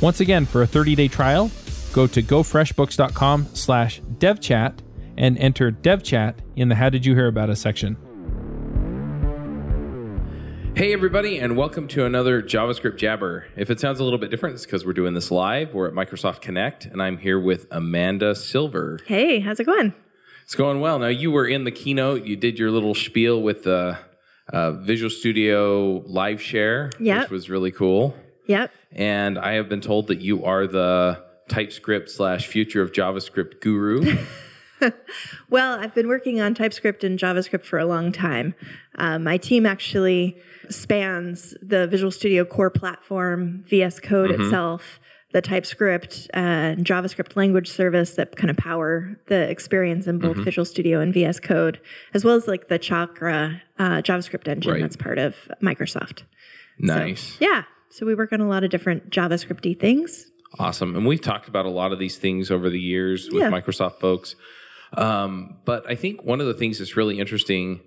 Once again, for a 30 day trial, go to gofreshbooks.com slash devchat and enter devchat in the How Did You Hear About Us section. Hey, everybody, and welcome to another JavaScript Jabber. If it sounds a little bit different, it's because we're doing this live. We're at Microsoft Connect, and I'm here with Amanda Silver. Hey, how's it going? It's going well. Now, you were in the keynote, you did your little spiel with the uh, Visual Studio Live Share, Yep. which was really cool. Yep. And I have been told that you are the TypeScript slash future of JavaScript guru. Well, I've been working on TypeScript and JavaScript for a long time. Uh, my team actually spans the Visual Studio core platform, VS Code itself, the TypeScript uh, and JavaScript language service that kind of power the experience in both Visual Studio and VS Code, as well as like the Chakra uh, JavaScript engine Right. that's part of Microsoft. nice. Yeah. So we work on a lot of different JavaScripty things. Awesome. And we've talked about a lot of these things over the years with Yeah. Microsoft folks. Um, but I think one of the things that's really interesting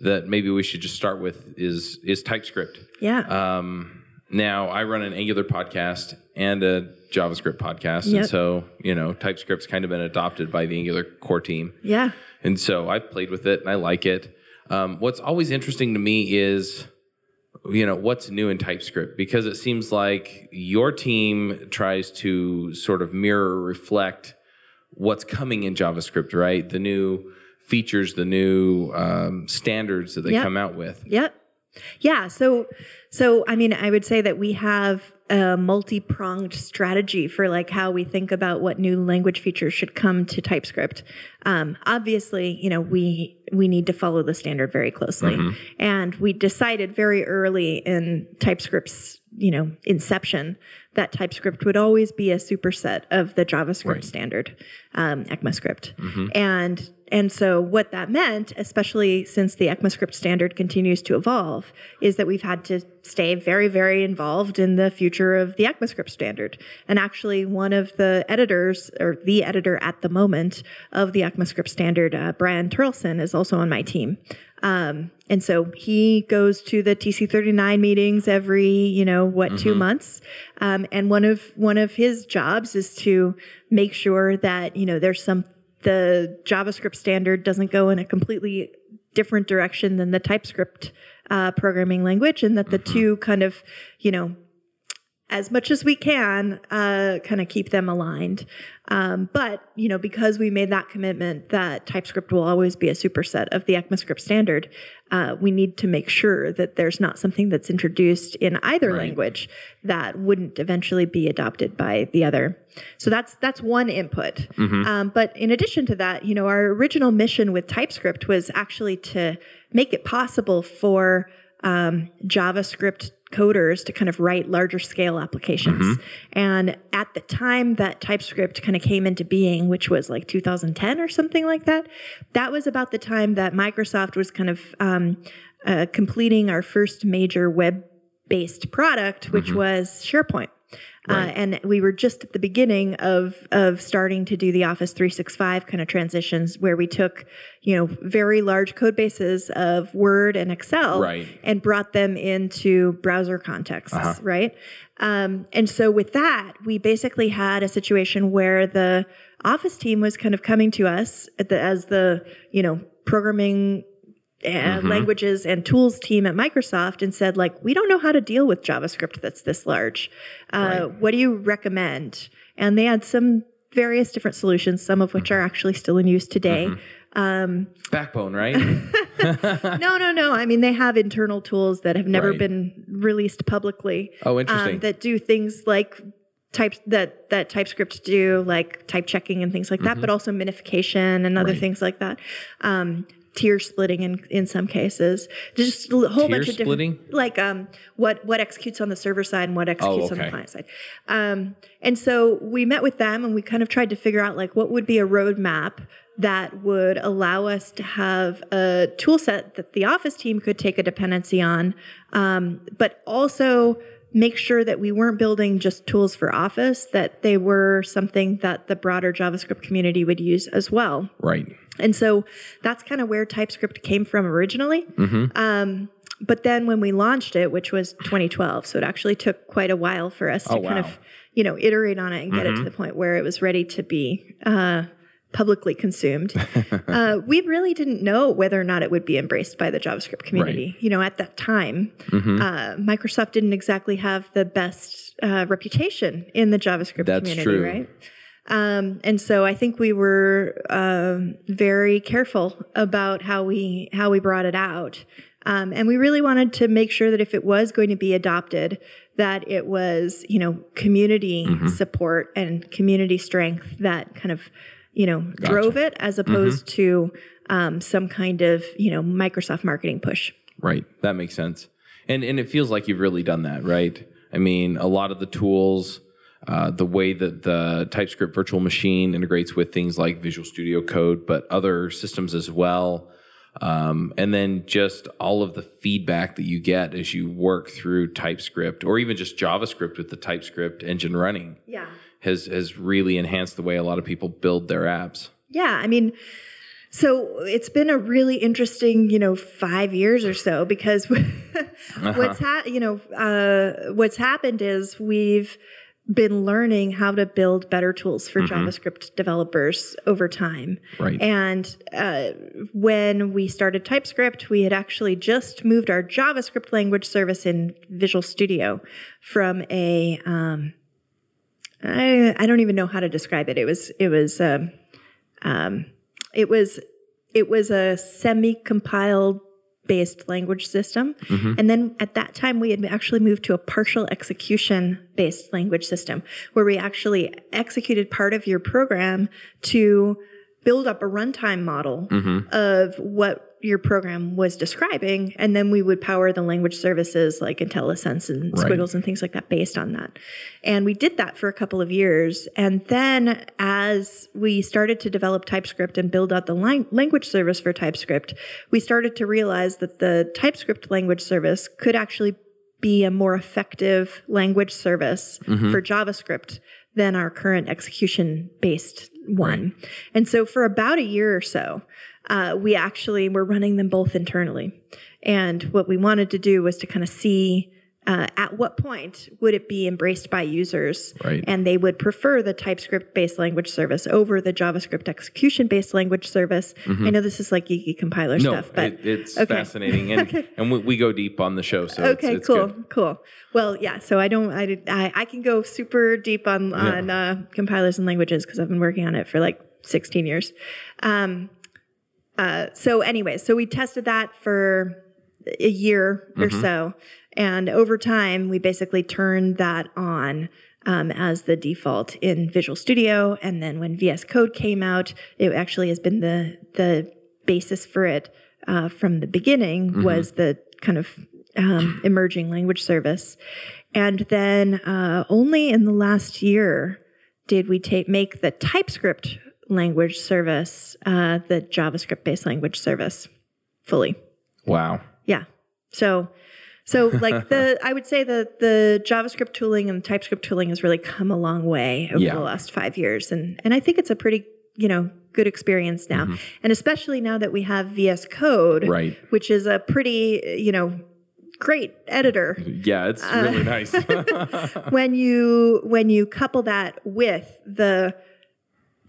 that maybe we should just start with is is TypeScript. Yeah. Um, now I run an Angular podcast and a JavaScript podcast, and so you know TypeScript's kind of been adopted by the Angular core team. yeah. And so I've played with it and I like it. Um, what's always interesting to me is, you know, what's new in TypeScript because it seems like your team tries to sort of mirror, reflect what's coming in JavaScript, right? The new features, the new um, standards that they Yeah. come out with. Yep. Yeah. So, so I mean, I would say that we have a multi-pronged strategy for like how we think about what new language features should come to TypeScript. Um, obviously, you know, we we need to follow the standard very closely, and we decided very early in TypeScript's you know inception that TypeScript would always be a superset of the JavaScript Right. standard, um, ECMAScript, and and so what that meant, especially since the ECMAScript standard continues to evolve, is that we've had to stay very, very involved in the future of the ECMAScript standard. And actually, one of the editors, or the editor at the moment of the ECMAScript standard, uh, Brian Terlson, is also on my team. Um, and so he goes to the TC39 meetings every, you know, what, two months. Um, and one of one of his jobs is to make sure that you know there's some the JavaScript standard doesn't go in a completely different direction than the TypeScript uh, programming language, and that the two kind of, you know, as much as we can, uh, kind of keep them aligned. Um, but you know, because we made that commitment that TypeScript will always be a superset of the ECMAScript standard, uh, we need to make sure that there's not something that's introduced in either Right. language that wouldn't eventually be adopted by the other. So that's that's one input. Um, but in addition to that, you know, our original mission with TypeScript was actually to make it possible for um, JavaScript coders to kind of write larger scale applications. And at the time that TypeScript kind of came into being, which was like 2010 or something like that, that was about the time that Microsoft was kind of um, uh, completing our first major web based product, which was SharePoint. Uh, and we were just at the beginning of of starting to do the Office 365 kind of transitions, where we took you know very large code bases of Word and Excel, Right. and brought them into browser contexts, right? Um, and so with that, we basically had a situation where the Office team was kind of coming to us at the, as the you know programming uh, languages and tools team at Microsoft and said, like, we don't know how to deal with JavaScript that's this large. Uh, What do you recommend? And they had some various different solutions, some of which are actually still in use today. Backbone, right? no, no, no. I mean, they have internal tools that have never Right. been released publicly. Oh, interesting. Um, that do things like types that that TypeScript do, like type checking and things like that, but also minification and other Mm-hmm. Right. things like that. Um, tier splitting in in some cases. Just a whole bunch of different, like um, what what executes on the server side and what executes on okay. the client side. Um, and so we met with them and we kind of tried to figure out like what would be a roadmap that would allow us to have a tool set that the office team could take a dependency on, um, but also make sure that we weren't building just tools for office, that they were something that the broader JavaScript community would use as well. right. And so that's kind of where TypeScript came from originally. Um, but then when we launched it, which was 2012, so it actually took quite a while for us to Oh, kind of, you know, iterate on it and get it to the point where it was ready to be uh, publicly consumed. uh, we really didn't know whether or not it would be embraced by the JavaScript community. You know, at that time, Mm-hmm. uh, Microsoft didn't exactly have the best uh, reputation in the JavaScript That's community, true. right? Um, and so I think we were um, very careful about how we how we brought it out, um, and we really wanted to make sure that if it was going to be adopted, that it was you know community Mm-hmm. support and community strength that kind of you know drove it, as opposed to um, some kind of you know Microsoft marketing push. Right. That makes sense. And and it feels like you've really done that, right? I mean, a lot of the tools, uh, the way that the TypeScript virtual machine integrates with things like Visual Studio Code, but other systems as well. Um, and then just all of the feedback that you get as you work through TypeScript or even just JavaScript with the TypeScript engine running Yeah. has has really enhanced the way a lot of people build their apps. Yeah, I mean, so it's been a really interesting, you know, five years or so because what's ha- you know uh, what's happened is we've been learning how to build better tools for JavaScript developers over time. Right. And uh, when we started TypeScript, we had actually just moved our JavaScript language service in Visual Studio from a um, I, I don't even know how to describe it. It was it was um, um, it was it was a semi-compiled based language system, mm-hmm. and then at that time we had actually moved to a partial execution based language system where we actually executed part of your program to build up a runtime model mm-hmm. of what your program was describing, and then we would power the language services like IntelliSense and Right. Squiggles and things like that based on that. And we did that for a couple of years. And then as we started to develop TypeScript and build out the lang- language service for TypeScript, we started to realize that the TypeScript language service could actually be a more effective language service mm-hmm. for JavaScript than our current execution based one. And so for about a year or so, uh, we actually were running them both internally. And what we wanted to do was to kind of see uh, at what point would it be embraced by users Right. and they would prefer the TypeScript based language service over the JavaScript execution based language service. I know this is like geeky compiler No, stuff, but it, it's okay. fascinating, and and we, we go deep on the show, so Okay, it's, it's cool, good. cool. Well, yeah. So I don't. I did- I, I can go super deep on on uh, compilers and languages because I've been working on it for like 16 years. Um, uh, so anyway, so we tested that for a year or so, and over time we basically turned that on. Um, as the default in Visual Studio, and then when VS Code came out, it actually has been the the basis for it uh, from the beginning was the kind of um, emerging language service, and then uh, only in the last year did we take make the TypeScript language service uh, the JavaScript based language service fully. Wow. Yeah. So so like the I would say that the JavaScript tooling and TypeScript tooling has really come a long way over Yeah. the last five years. And and I think it's a pretty, you know, good experience now. And especially now that we have VS Code, Right. which is a pretty, you know, great editor. Yeah, it's Uh, really nice. when you when you couple that with the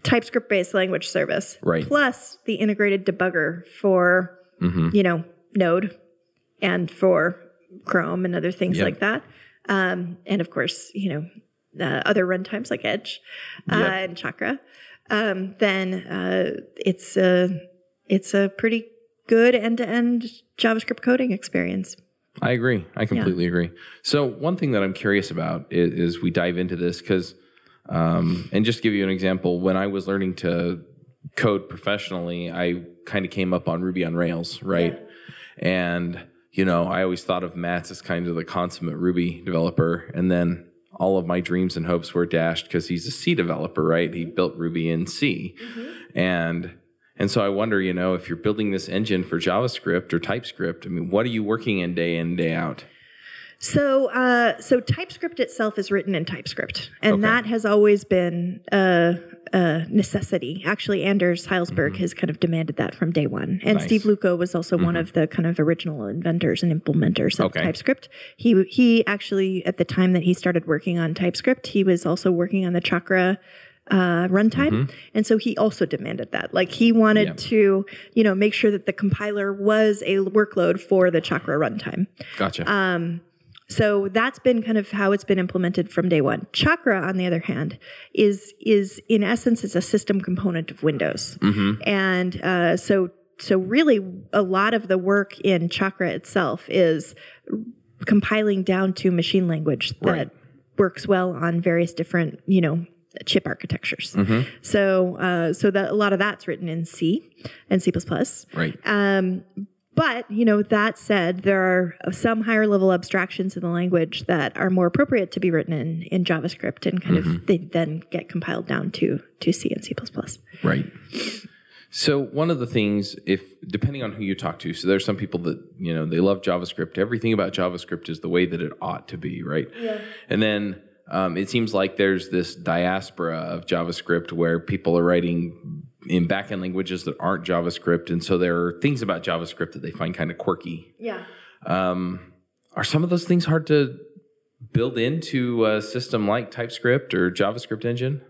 TypeScript based language service, Right. plus the integrated debugger for you know Node and for Chrome and other things Yep. like that, um, and of course you know uh, other runtimes like Edge uh, Yep. and Chakra, um, then uh, it's a it's a pretty good end to end JavaScript coding experience. I agree. I completely agree. So one thing that I'm curious about is, is we dive into this because, um, and just to give you an example, when I was learning to code professionally, I kind of came up on Ruby on Rails, right? And you know, I always thought of Matz as kind of the consummate Ruby developer, and then all of my dreams and hopes were dashed because he's a C developer, right? He built Ruby in C, and and so I wonder, you know, if you're building this engine for JavaScript or TypeScript, I mean, what are you working in day in day out? So, uh, so TypeScript itself is written in TypeScript, and Okay. that has always been a, a necessity. Actually, Anders Hejlsberg has kind of demanded that from day one, and Mm-hmm. Nice. Mm-hmm. Steve Lucco was also one of the kind of original inventors and implementers of Okay. TypeScript. He he actually at the time that he started working on TypeScript, he was also working on the Chakra uh, runtime, and so he also demanded that. Like he wanted Mm-hmm. Yeah. to, you know, make sure that the compiler was a workload for the Chakra runtime. Gotcha. Um, So that's been kind of how it's been implemented from day one. Chakra, on the other hand, is is in essence it's a system component of Windows, and uh, so so really a lot of the work in Chakra itself is compiling down to machine language that Right. works well on various different you know chip architectures. So uh, so that a lot of that's written in C and C++. plus. right. Um, but you know that said, there are some higher level abstractions in the language that are more appropriate to be written in in JavaScript, and kind of they then get compiled down to to C and C++. Right. So one of the things, if depending on who you talk to, so there's some people that you know they love JavaScript. Everything about JavaScript is the way that it ought to be, right? Yeah. And then um, it seems like there's this diaspora of JavaScript where people are writing in backend languages that aren't JavaScript, and so there are things about JavaScript that they find kind of quirky. Yeah. Um, are some of those things hard to build into a system like TypeScript or JavaScript engine?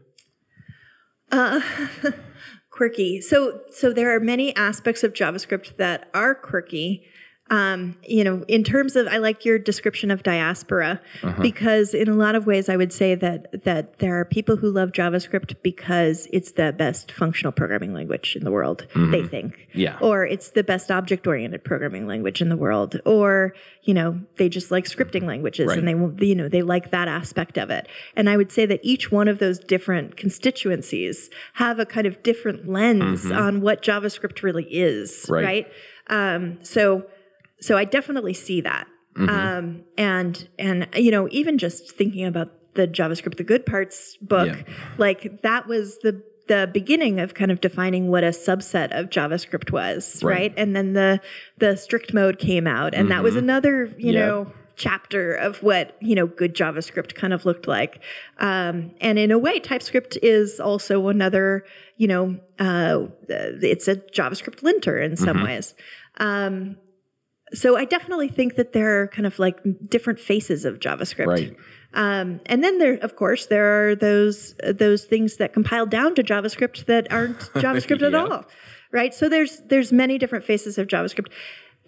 quirky. So so there are many aspects of JavaScript that are quirky. Um, you know, in terms of I like your description of diaspora because in a lot of ways I would say that that there are people who love JavaScript because it's the best functional programming language in the world, they think. Yeah. Or it's the best object oriented programming language in the world. Or, you know, they just like scripting languages Right. and they you know, they like that aspect of it. And I would say that each one of those different constituencies have a kind of different lens on what JavaScript really is, Right. right? Um, so, so I definitely see that. Um, and and you know, even just thinking about the JavaScript, the good parts book, Yeah. like that was the the beginning of kind of defining what a subset of JavaScript was, Right. right? And then the the strict mode came out, and that was another, you Yeah. know, chapter of what you know good JavaScript kind of looked like. Um, and in a way, TypeScript is also another, you know, uh, it's a JavaScript linter in some ways. Um, so I definitely think that there are kind of like different faces of JavaScript. Right. Um, and then there, of course, there are those those things that compile down to JavaScript that aren't JavaScript at all, right? So there's there's many different faces of JavaScript.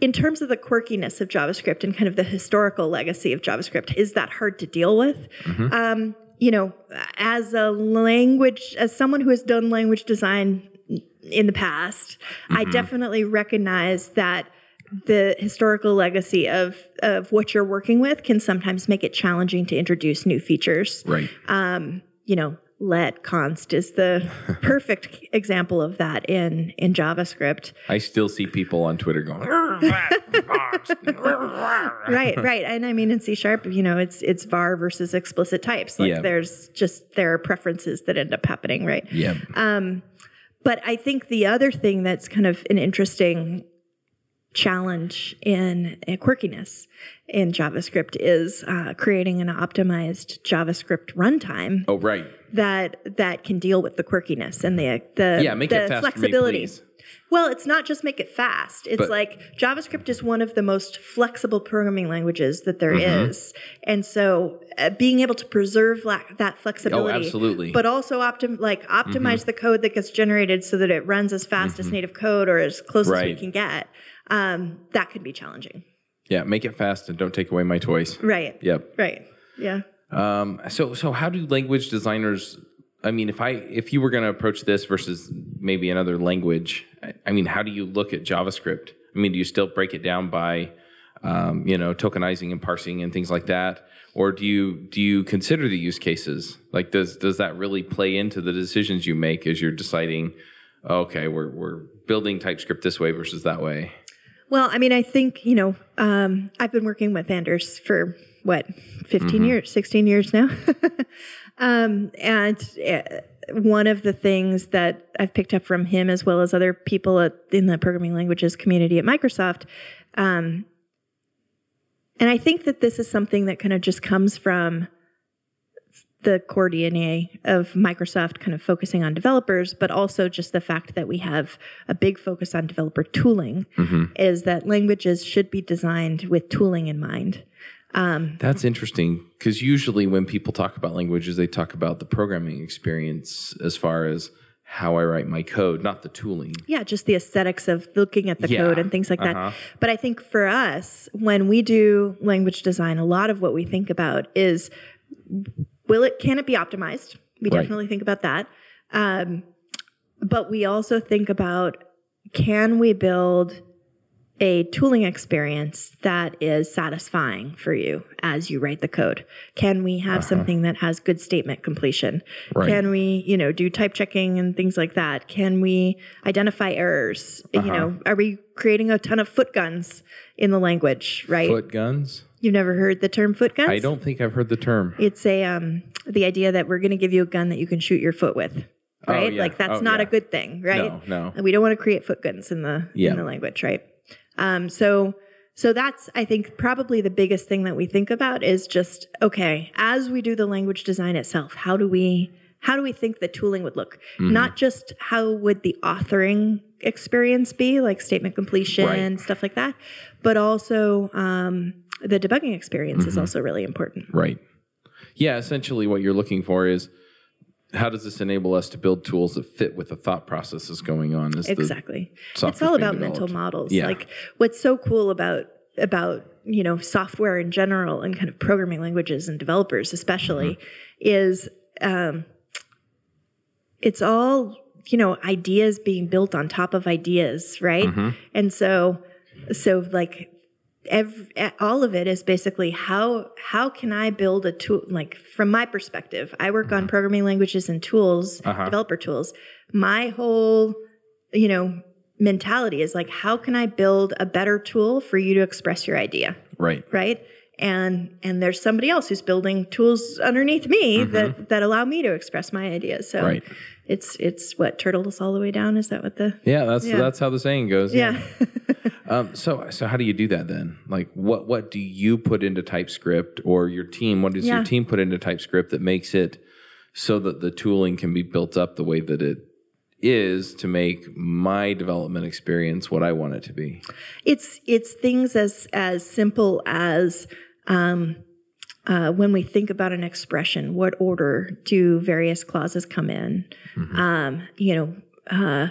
In terms of the quirkiness of JavaScript and kind of the historical legacy of JavaScript, is that hard to deal with? Um, you know, as a language, as someone who has done language design in the past, I definitely recognize that the historical legacy of of what you're working with can sometimes make it challenging to introduce new features. Right. Um, You know, let const is the perfect example of that in in JavaScript. I still see people on Twitter going, right, right. And I mean in C sharp, you know, it's it's var versus explicit types. Like Yeah. there's just there are preferences that end up happening, right? yeah, Um, But I think the other thing that's kind of an interesting challenge in uh, quirkiness in JavaScript is uh, creating an optimized JavaScript runtime oh right, that that can deal with the quirkiness and the the, yeah, make the it fast for me. Well, it's not just make it fast. It's But- like JavaScript is one of the most flexible programming languages that there Mm-hmm. is, and so uh, being able to preserve la- that flexibility, Oh, absolutely. Mm-hmm. but also optim- like optimize the code that gets generated so that it runs as fast as native code or as close as we can get. Um, that can be challenging. Yeah, make it fast and don't take away my toys. Right. Yep. Right. Yeah. Um, so so how do language designers? I mean, if I if you were going to approach this versus maybe another language, I, I mean, how do you look at JavaScript? I mean, do you still break it down by um, you know tokenizing and parsing and things like that, or do you do you consider the use cases? Like, does does that really play into the decisions you make as you're deciding? Okay, we're we're building TypeScript this way versus that way. Well, I mean, I think, you know, um, I've been working with Anders for what, 15 years, 16 years now. um, and uh, one of the things that I've picked up from him, as well as other people at, in the programming languages community at Microsoft, um, and I think that this is something that kind of just comes from the core DNA of Microsoft kind of focusing on developers, but also just the fact that we have a big focus on developer tooling is that languages should be designed with tooling in mind. That's interesting because usually when people talk about languages, they talk about the programming experience as far as how I write my code, not the tooling. Yeah, just the aesthetics of looking at the Yeah, code and things like uh-huh. that. But I think for us, when we do language design, a lot of what we think about is will it can it be optimized? We Right. definitely think about that. Um, but we also think about can we build a tooling experience that is satisfying for you as you write the code? Can we have something that has good statement completion? Uh-huh. Right. Can we, you know, do type checking and things like that? Can we identify errors? You Uh-huh. know, are we creating a ton of foot guns in the language, right? Foot guns? You've never heard the term foot guns? I don't think I've heard the term. It's a um the idea that we're going to give you a gun that you can shoot your foot with. Right? yeah. Like that's Oh, not yeah. a good thing, right? No, no. And we don't want to create foot guns in the Yeah. in the language, right? Um so so that's I think probably the biggest thing that we think about is just okay, as we do the language design itself, how do we how do we think the tooling would look? Mm-hmm. Not just how would the authoring experience be, like statement completion, Right. stuff like that, but also um, the debugging experience Mm-hmm. is also really important. Right. Yeah, essentially what you're looking for is how does this enable us to build tools that fit with the thought processes going on? Exactly. It's all about mental models. Yeah. Like what's so cool about about you know software in general and kind of programming languages and developers especially Mm-hmm. is um, it's all you know ideas being built on top of ideas, right? Mm-hmm. And so so like every, all of it is basically how how can I build a tool like from my perspective I work on mm-hmm. programming languages and tools uh-huh. developer tools. My whole you know mentality is like how can I build a better tool for you to express your idea? Right. right? And and there's somebody else who's building tools underneath me mm-hmm. that that allow me to express my ideas. So Right. it's it's what turtles all the way down? Is that what the Yeah, that's Yeah. that's how the saying goes. yeah Um, so so how do you do that then? Like what what do you put into TypeScript or your team? What does Yeah. your team put into TypeScript that makes it so that the tooling can be built up the way that it is to make my development experience what I want it to be? it's it's things as as simple as um, uh, when we think about an expression, what order do various clauses come in? Um, you know, uh,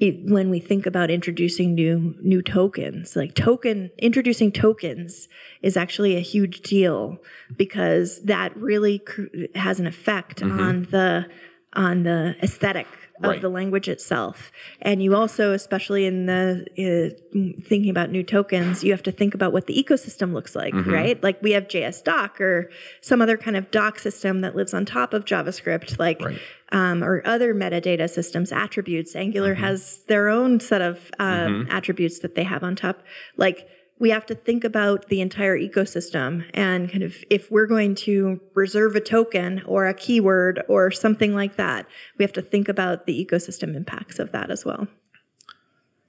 it, when we think about introducing new new tokens, like token introducing tokens is actually a huge deal because that really cr- has an effect on the on the aesthetic of Right. the language itself. And you also, especially in the uh, thinking about new tokens, you have to think about what the ecosystem looks like, right? Like we have JSDoc or some other kind of doc system that lives on top of JavaScript, like Right. Um, or other metadata systems, attributes. Angular has their own set of um, attributes that they have on top. Like we have to think about the entire ecosystem and kind of if we're going to reserve a token or a keyword or something like that, we have to think about the ecosystem impacts of that as well.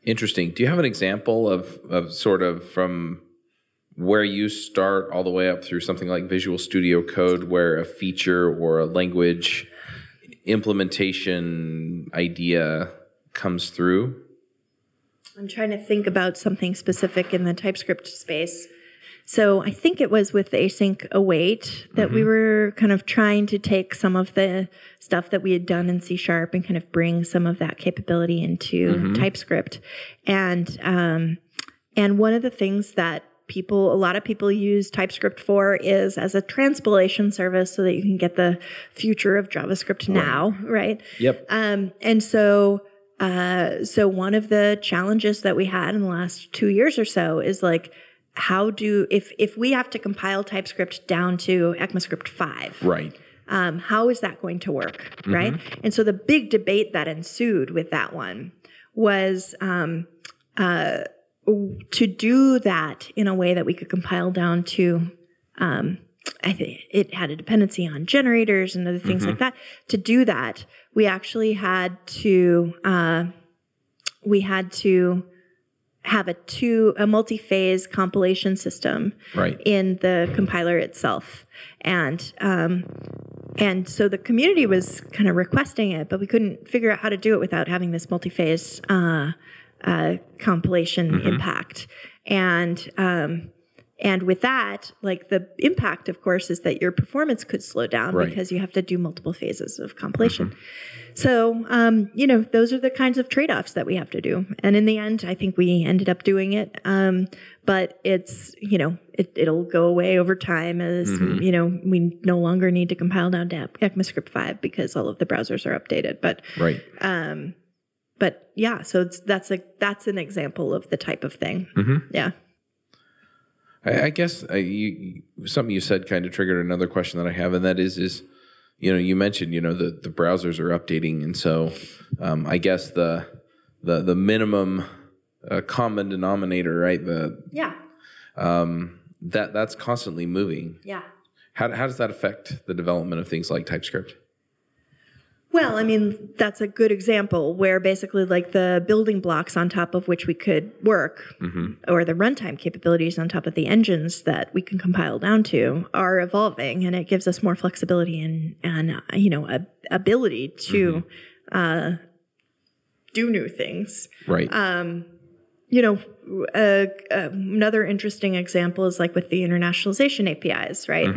Interesting. Do you have an example of of sort of from where you start all the way up through something like Visual Studio Code where a feature or a language implementation idea comes through? I'm trying to think about something specific in the TypeScript space. So I think it was with async await that we were kind of trying to take some of the stuff that we had done in C sharp and kind of bring some of that capability into TypeScript. And um, and one of the things that people, a lot of people use TypeScript for is as a transpilation service so that you can get the future of JavaScript now, right? Yep. Um, and so, uh, so one of the challenges that we had in the last two years or so is like, how do if if we have to compile TypeScript down to ECMAScript five, right. um, how is that going to work, right? And so the big debate that ensued with that one was um, uh, to do that in a way that we could compile down to. Um, I think it had a dependency on generators and other things like that. To do that, we actually had to uh, we had to have a two a multi-phase compilation system Right. in the compiler itself and um, and so the community was kind of requesting it but we couldn't figure out how to do it without having this multi-phase uh, uh, compilation impact and um, and with that like the impact of course is that your performance could slow down Right. because you have to do multiple phases of compilation so, um, you know, those are the kinds of trade offs that we have to do. And in the end, I think we ended up doing it. Um, but it's, you know, it, it'll go away over time as, you know, we no longer need to compile down to ECMAScript 5 because all of the browsers are updated. But, Right. But yeah, so it's, that's a, that's an example of the type of thing. Yeah. I, I guess uh, you, something you said kind of triggered another question that I have, and that is, is you know, you mentioned you know the the browsers are updating, and so um, I guess the the the minimum uh, common denominator, right? The Yeah. Um, that that's constantly moving. Yeah. How how does that affect the development of things like TypeScript? Well, I mean, that's a good example where basically, like the building blocks on top of which we could work, or the runtime capabilities on top of the engines that we can compile down to, are evolving, and it gives us more flexibility and and uh, you know a, ability to uh, do new things. Right. You know, uh, uh, another interesting example is like with the internationalization APIs, right?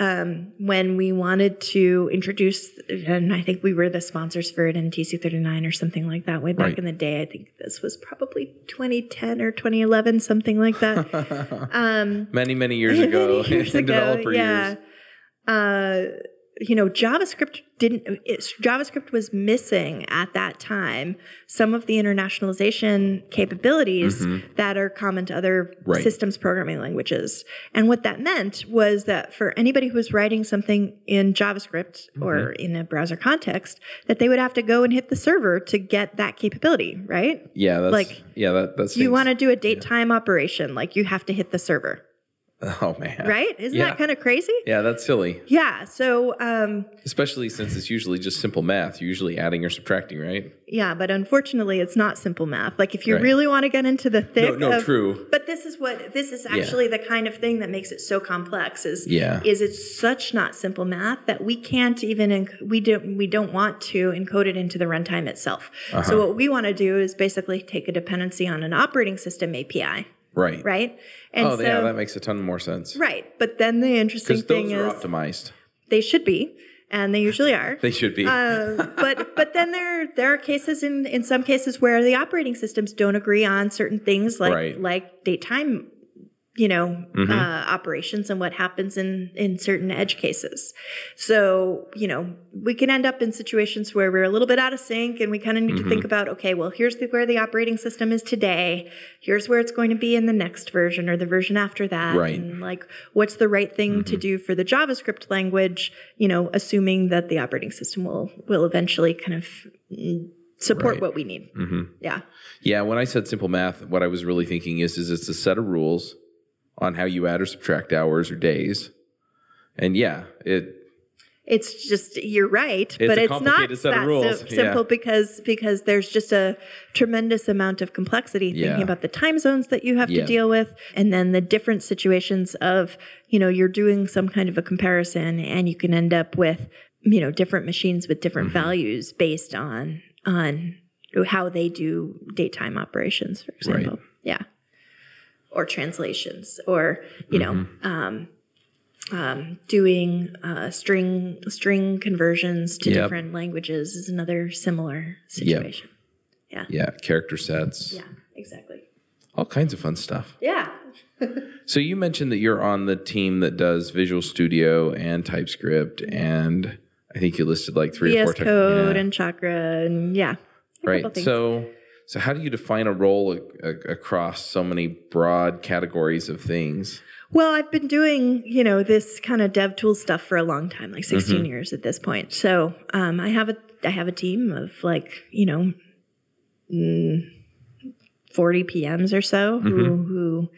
Um, when we wanted to introduce, and I think we were the sponsors for it in TC39 or something like that way back Right. in the day. I think this was probably 2010 or 2011, something like that. many many years ago, Many years in ago, developer yeah. years. Uh, you know, JavaScript didn't. It's, JavaScript was missing at that time some of the internationalization capabilities that are common to other Mm-hmm. Right. systems programming languages. And what that meant was that for anybody who was writing something in JavaScript or Mm-hmm. in a browser context, that they would have to go and hit the server to get that capability, right? Yeah, that's Like, yeah that that's You want to do a date time operation, like you have to hit the server, oh man right? Isn't Yeah. that kind of crazy? yeah that's silly Yeah. So, um, especially since it's usually just simple math you're usually adding or subtracting right yeah, but unfortunately, it's not simple math. Like, if you Right. really want to get into the thick no, of, true. But this is what this is actually the kind of thing that makes it so complex. Is Yeah. is it's such not simple math that we can't even enc- we don't we don't want to encode it into the runtime itself. Uh-huh. So what we want to do is basically take a dependency on an operating system API, right right? And oh so, yeah that makes a ton more sense right. But then the interesting thing those are is optimized they should be, and they usually are. they should be Uh, but but then there there are cases in in some cases where the operating systems don't agree on certain things like Right. like date time you know Mm-hmm. uh, operations and what happens in in certain edge cases so you know we can end up in situations where we're a little bit out of sync and we kind of need to Mm-hmm. think about okay well here's the, where the operating system is today here's where it's going to be in the next version or the version after that Right. Mm-hmm. and like what's the right thing to do for the javascript language you know assuming that the operating system will will eventually kind of mm, support Right. what we need yeah Yeah, when I said simple math, what I was really thinking is is it's a set of rules on how you add or subtract hours or days. And yeah, it it's just you're right It's but a it's not complicated set of that sim- yeah. simple because because there's just a tremendous amount of complexity thinking Yeah. about the time zones that you have Yeah. to deal with and then the different situations of you know you're doing some kind of a comparison and you can end up with you know different machines with different Mm-hmm. values based on on how they do daytime operations for example Right. yeah or translations or you know Mm-hmm. um, um, doing uh, string string conversions to Yep. different languages is another similar situation. yeah, yeah character sets. Yeah, exactly. all kinds of fun stuff. Yeah. So you mentioned that you're on the team that does Visual Studio and TypeScript, and I think you listed like three or four VS Code yeah. and Chakra and yeah. right. So so how do you define a role a- a- across so many broad categories of things? Well, I've been doing, you know, this kind of dev tool stuff for a long time, like 16 years at this point. So um, I have a I have a team of like, you know, mm, 40 PMs or so who who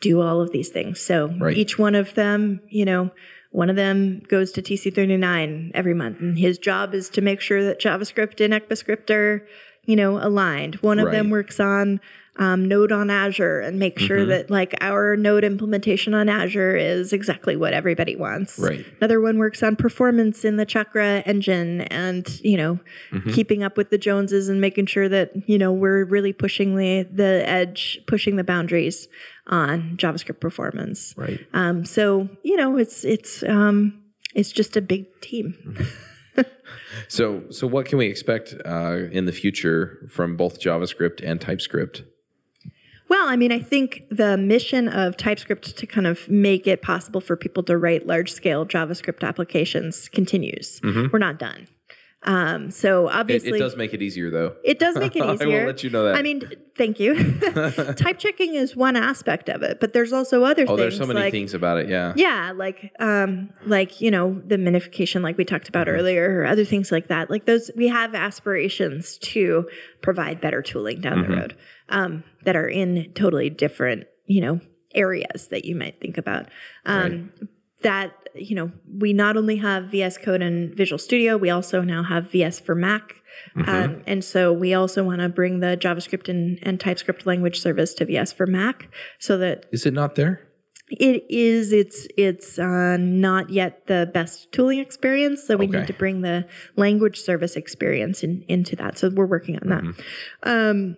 do all of these things. So Right. each one of them, you know, one of them goes to TC39 every month, and his job is to make sure that JavaScript and ECMAScript are, you know, aligned. One of them works on um, Node on Azure and make sure Mm-hmm. that like our Node implementation on Azure is exactly what everybody wants. Right. Another one works on performance in the Chakra engine and you know Mm-hmm. keeping up with the Joneses and making sure that you know we're really pushing the the edge, pushing the boundaries on JavaScript performance. Right. Um, so you know it's it's um, it's just a big team. So so what can we expect uh, in the future from both JavaScript and TypeScript? Well, I mean, I think the mission of TypeScript to kind of make it possible for people to write large scale JavaScript applications continues. We're not done. Um, so Mm-hmm. It, obviously, it does make it easier though. It does make it easier. I will let you know that. I mean, thank you. Type checking is one aspect of it, but there's also other things. Oh, things. there's so many like, things about it. Yeah. Yeah, like um, like you know the minification, like we talked about Mm-hmm. earlier, or other things like that. Like those, we have aspirations to provide better tooling down Mm-hmm. the road um, that are in totally different, you know, areas that you might think about. Um, That you know, we not only have VS Code and Visual Studio, we also now have VS for Mac. Mm-hmm. Um, and so we also want to bring the JavaScript and, and TypeScript language service to VS for Mac so that Is it not there? it is. It's it's uh, not yet the best tooling experience, so we Okay. need to bring the language service experience in, into that. So we're working on that. Um,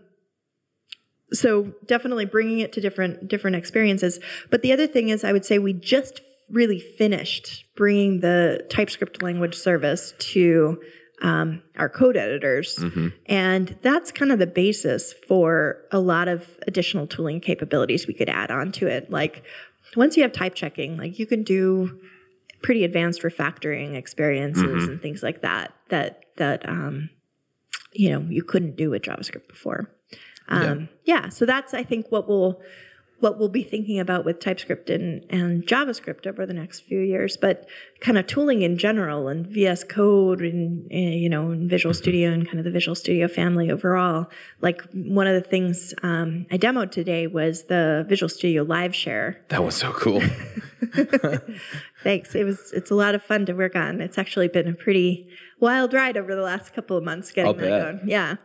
so definitely bringing it to different different experiences. But the other thing is, I would say we just really finished bringing the TypeScript language service to um, our code editors, and that's kind of the basis for a lot of additional tooling capabilities we could add onto it. Like once you have type checking, like you can do pretty advanced refactoring experiences and things like that that that um, you know you couldn't do with JavaScript before. Um, yeah. so that's I think what we'll what we'll be thinking about with TypeScript and, and JavaScript over the next few years. But kind of tooling in general and VS Code and uh, you know and Visual Studio and kind of the Visual Studio family overall. Like one of the things um, I demoed today was the Visual Studio Live Share. That was so cool. Thanks. It was it's a lot of fun to work on. It's actually been a pretty wild ride over the last couple of months getting I'll that bet. going. Yeah.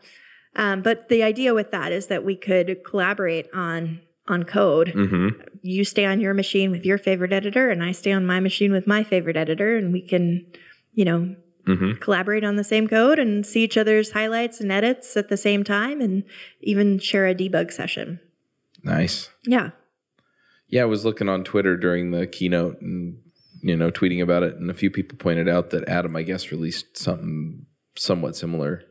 Um, but the idea with that is that we could collaborate on on code. mm-hmm. You stay on your machine with your favorite editor, and I stay on my machine with my favorite editor, and we can, you know, Mm-hmm. collaborate on the same code and see each other's highlights and edits at the same time, and even share a debug session. Nice. Yeah. Yeah, I was looking on Twitter during the keynote and you know tweeting about it, and a few people pointed out that Atom, I guess, released something somewhat similar.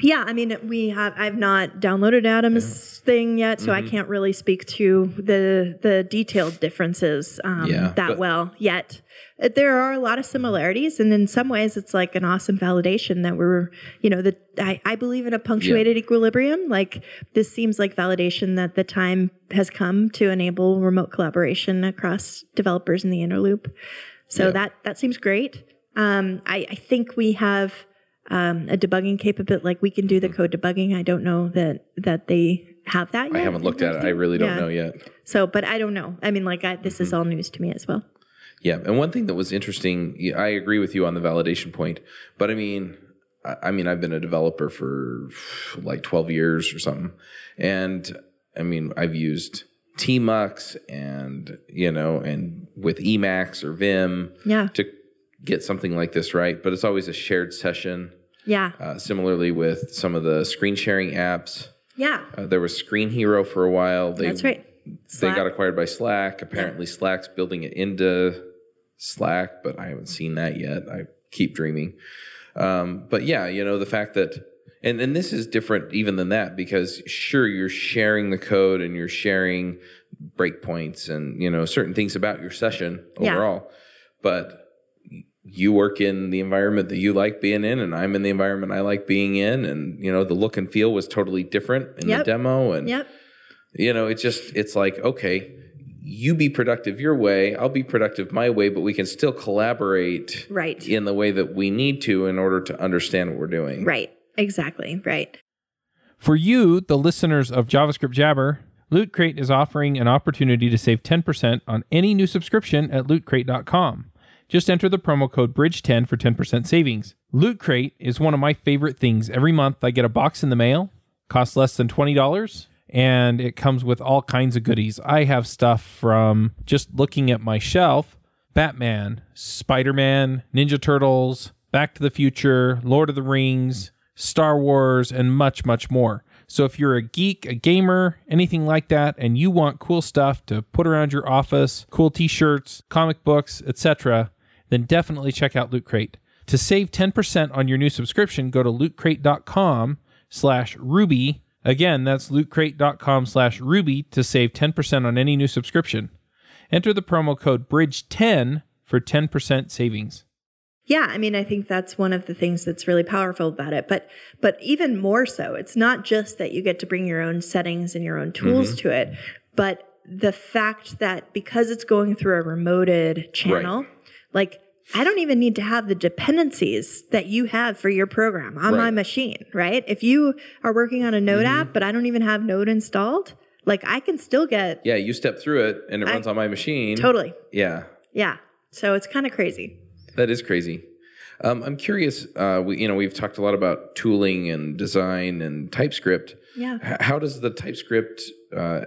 Yeah, I mean, we have. I've not downloaded Atom's thing yet, so Mm-hmm. I can't really speak to the the detailed differences um, Yeah, that but- well yet. Uh, There are a lot of similarities, and in some ways, it's like an awesome validation that we're, you know, that I, I believe in a punctuated equilibrium. Like this seems like validation that the time has come to enable remote collaboration across developers in the inner loop. So Yeah. that that seems great. Um, I, I think we have um, a debugging capability. Like we can do the code debugging. I don't know that that they have that yet. I haven't looked at it. I really don't Yeah. know yet. So, but I don't know. I mean, like I, this is all news to me as well. Yeah, and one thing that was interesting, I agree with you on the validation point, but I mean, I, mean, I've been a developer for like twelve years or something, and I mean, I've used Tmux and you know, and with Emacs or Vim Yeah, to get something like this right, but it's always a shared session. yeah, Uh, similarly, with some of the screen sharing apps, yeah. uh, there was Screenhero for a while. They, That's right. They got acquired by Slack. Apparently, Slack's building it into Slack, but I haven't seen that yet. I keep dreaming. Um, but yeah, you know, the fact that, And and this is different even than that because sure you're sharing the code and you're sharing breakpoints and you know certain things about your session Yeah. overall, but you work in the environment that you like being in and I'm in the environment I like being in and you know the look and feel was totally different in Yep. the demo and Yep. you know it's just it's like okay you be productive your way I'll be productive my way but we can still collaborate Right. in the way that we need to in order to understand what we're doing. Right. Exactly. Right. For you, the listeners of JavaScript Jabber, Loot Crate is offering an opportunity to save 10% on any new subscription at lootcrate.com. Just enter the promo code BRIDGE10 for 10% savings. Loot Crate is one of my favorite things. Every month I get a box in the mail, costs less than $20, and it comes with all kinds of goodies. I have stuff from just looking at my shelf Batman, Spider Man, Ninja Turtles, Back to the Future, Lord of the Rings, Star Wars, and much, much more. So if you're a geek, a gamer, anything like that, and you want cool stuff to put around your office, cool t-shirts, comic books, etc., then definitely check out Loot Crate. To save 10% on your new subscription, go to lootcrate.com slash ruby. Again, that's lootcrate.com slash ruby to save 10% on any new subscription. Enter the promo code BRIDGE10 for 10% savings. Yeah, I mean, I think that's one of the things that's really powerful about it. But but even more so, it's not just that you get to bring your own settings and your own tools mm-hmm. to it, but the fact that because it's going through a remoted channel, like I don't even need to have the dependencies that you have for your program on my machine, right? If you are working on a Node mm-hmm. app, but I don't even have Node installed, like I can still get Yeah, you step through it and it I- runs on my machine. totally. Yeah, Yeah. So it's kind of crazy. That is crazy. Um, I'm curious. Uh, we, you know, we've talked a lot about tooling and design and TypeScript. Yeah. H- how does the TypeScript uh,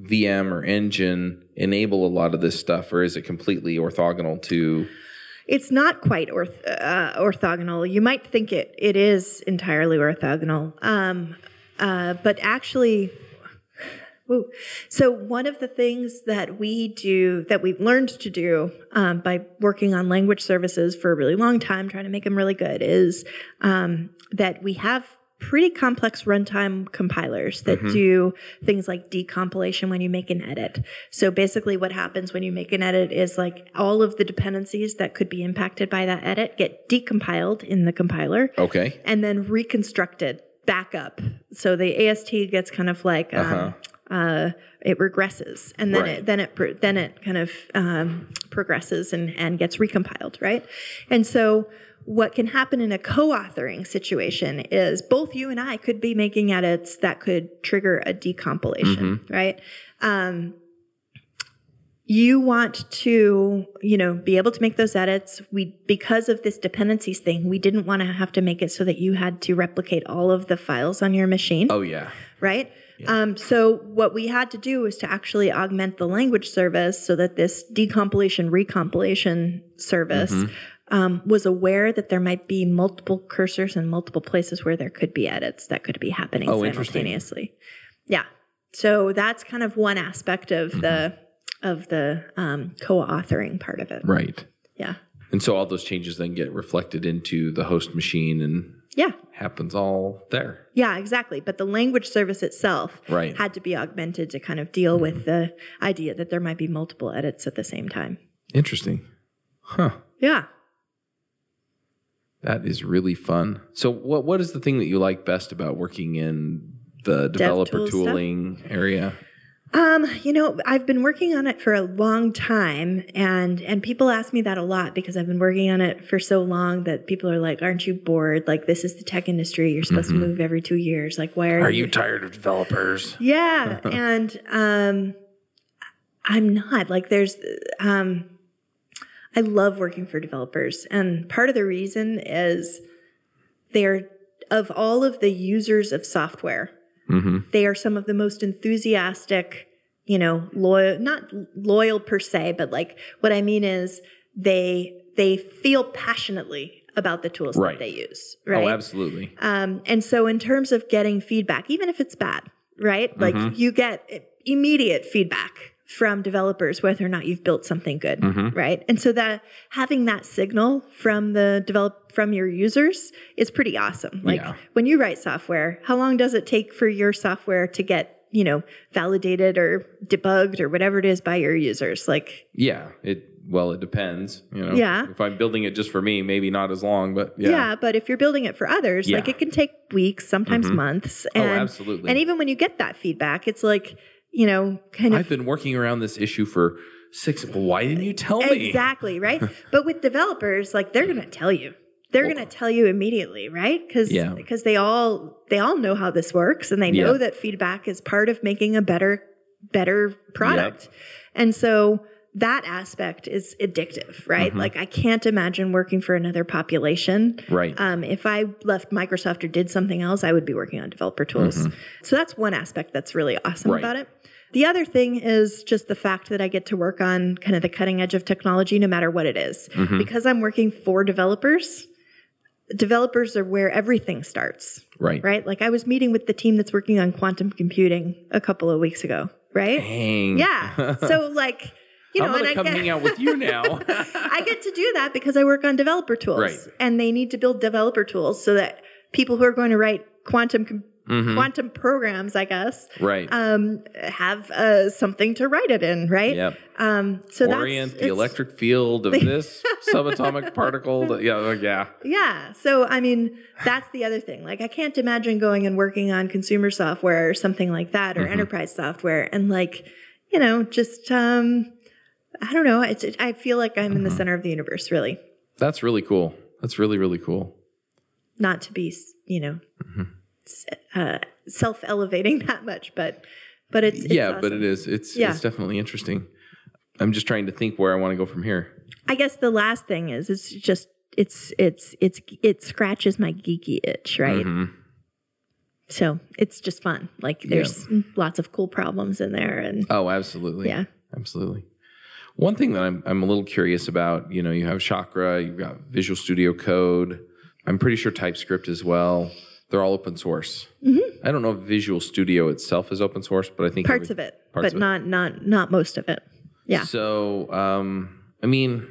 VM or engine enable a lot of this stuff, or is it completely orthogonal to? It's not quite orth- uh, orthogonal. You might think it it is entirely orthogonal, um, uh, but actually, woo. so one of the things that we do that we've learned to do um, by working on language services for a really long time, trying to make them really good, is um, that we have pretty complex runtime compilers that do things like decompilation when you make an edit. So basically what happens when you make an edit is like all of the dependencies that could be impacted by that edit get decompiled in the compiler Okay. and then reconstructed back up. So the AST gets kind of like um, uh, it regresses, and then Right. it then it then it kind of um, progresses and and gets recompiled, right? And so what can happen in a co-authoring situation is both you and I could be making edits that could trigger a decompilation, right? Um, you want to you know be able to make those edits we because of this dependencies thing we didn't want to have to make it so that you had to replicate all of the files on your machine Oh yeah. right um, so what we had to do was to actually augment the language service so that this decompilation recompilation service um, was aware that there might be multiple cursors and multiple places where there could be edits that could be happening Oh, simultaneously. Yeah. So that's kind of one aspect of the of the um, co-authoring part of it. Right. yeah. And so all those changes then get reflected into the host machine and yeah happens all there. Yeah, exactly. But the language service itself Right. had to be augmented to kind of deal with mm-hmm. the idea that there might be multiple edits at the same time. Interesting. Huh. Yeah. That is really fun. So what what is the thing that you like best about working in the developer tools stuff? tooling area? Um, you know, I've been working on it for a long time and and people ask me that a lot because I've been working on it for so long that people are like, "Aren't you bored? Like this is the tech industry. You're supposed to move every 2 years. Like why are, Mm-hmm. Are you tired of developers? Yeah, and um, I'm not. Like, there's, um, I love working for developers, and part of the reason is they're of all of the users of software, they are some of the most enthusiastic. You know, loyal, not loyal per se, but like what I mean is they they feel passionately about the tools Right. that they use. Right. Oh, absolutely. Um, and so, in terms of getting feedback, even if it's bad, right? Like Mm-hmm. you get immediate feedback from developers whether or not you've built something good, Mm-hmm. right? And so that having that signal from the develop from your users is pretty awesome. Like Yeah. when you write software, how long does it take for your software to get you know validated or debugged or whatever it is by your users? Like Yeah. It well, it depends. You know. Yeah. If I'm building it just for me, maybe not as long, but Yeah. yeah. but if you're building it for others, like it can take weeks, sometimes months. Oh, absolutely. And even when you get that feedback, it's like, you know, kind of I've been working around this issue for six. Well, why didn't you tell me? exactly, right? but with developers, like they're going to tell you. They're going to tell you immediately, right? Because Yeah. because they all they all know how this works and they know Yeah. that feedback is part of making a better better product. And so that aspect is addictive, right? Mm-hmm. Like I can't imagine working for another population Right. Um, if I left Microsoft or did something else, I would be working on developer tools. So that's one aspect that's really awesome Mm-hmm. Right. about it. The other thing is just the fact that I get to work on kind of the cutting edge of technology no matter what it is. Mm-hmm. Because I'm working for developers, developers are where everything starts, right. right? Like I was meeting with the team that's working on quantum computing a couple of weeks ago, right? Dang. Yeah. So like, you know, I'm gonna and come I get, hang out with you now. I get to do that because I work on developer tools, Right. and they need to build developer tools so that people who are going to write quantum com- quantum programs, I guess, right. um, have uh, something to write it in, right? yep. Um, so Orient that's the electric field of this subatomic particle. Yeah. uh, Yeah. Yeah. So I mean, that's the other thing. Like, I can't imagine going and working on consumer software or something like that, or enterprise software, and like, you know, just um, I don't know. It's it, I feel like I'm in the center of the universe, really. That's really cool. That's really really cool. not to be you know s- uh, self elevating that much but but it's, it's yeah, but it is. It's Yeah. it's definitely interesting. I'm just trying to think where I want to go from here. i guess the last thing is it's just it's it's it's it scratches my geeky itch right Mhm. so it's just fun like there's lots of cool problems in there and Oh, absolutely. Yeah. Absolutely. One thing that I'm I'm a little curious about, you know, you have Chakra, you've got Visual Studio Code. I'm pretty sure TypeScript as well. They're all open source. Mm-hmm. I don't know if Visual Studio itself is open source, but I think parts every- of it parts but of it. not not not most of it yeah So, um, I mean,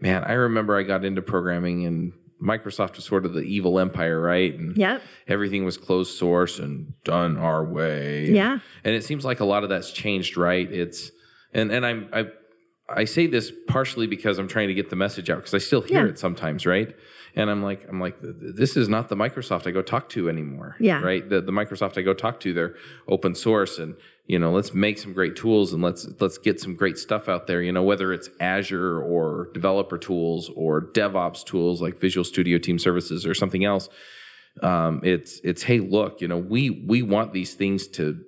man, I remember I got into programming and Microsoft was sort of the evil empire, right? And Yep. everything was closed source and done our way. Yeah. And it seems like a lot of that's changed, right? It's and and I'm I I say this partially because I'm trying to get the message out because I still hear Yeah. it sometimes, right? And I'm like, I'm like, th- th- this is not the Microsoft I go talk to anymore. Yeah. Right. The the Microsoft I go talk to, they're open source and you know, let's make some great tools and let's let's get some great stuff out there. You know, whether it's Azure or developer tools or DevOps tools like Visual Studio Team Services or something else. Um, it's it's hey, look, you know, we we want these things to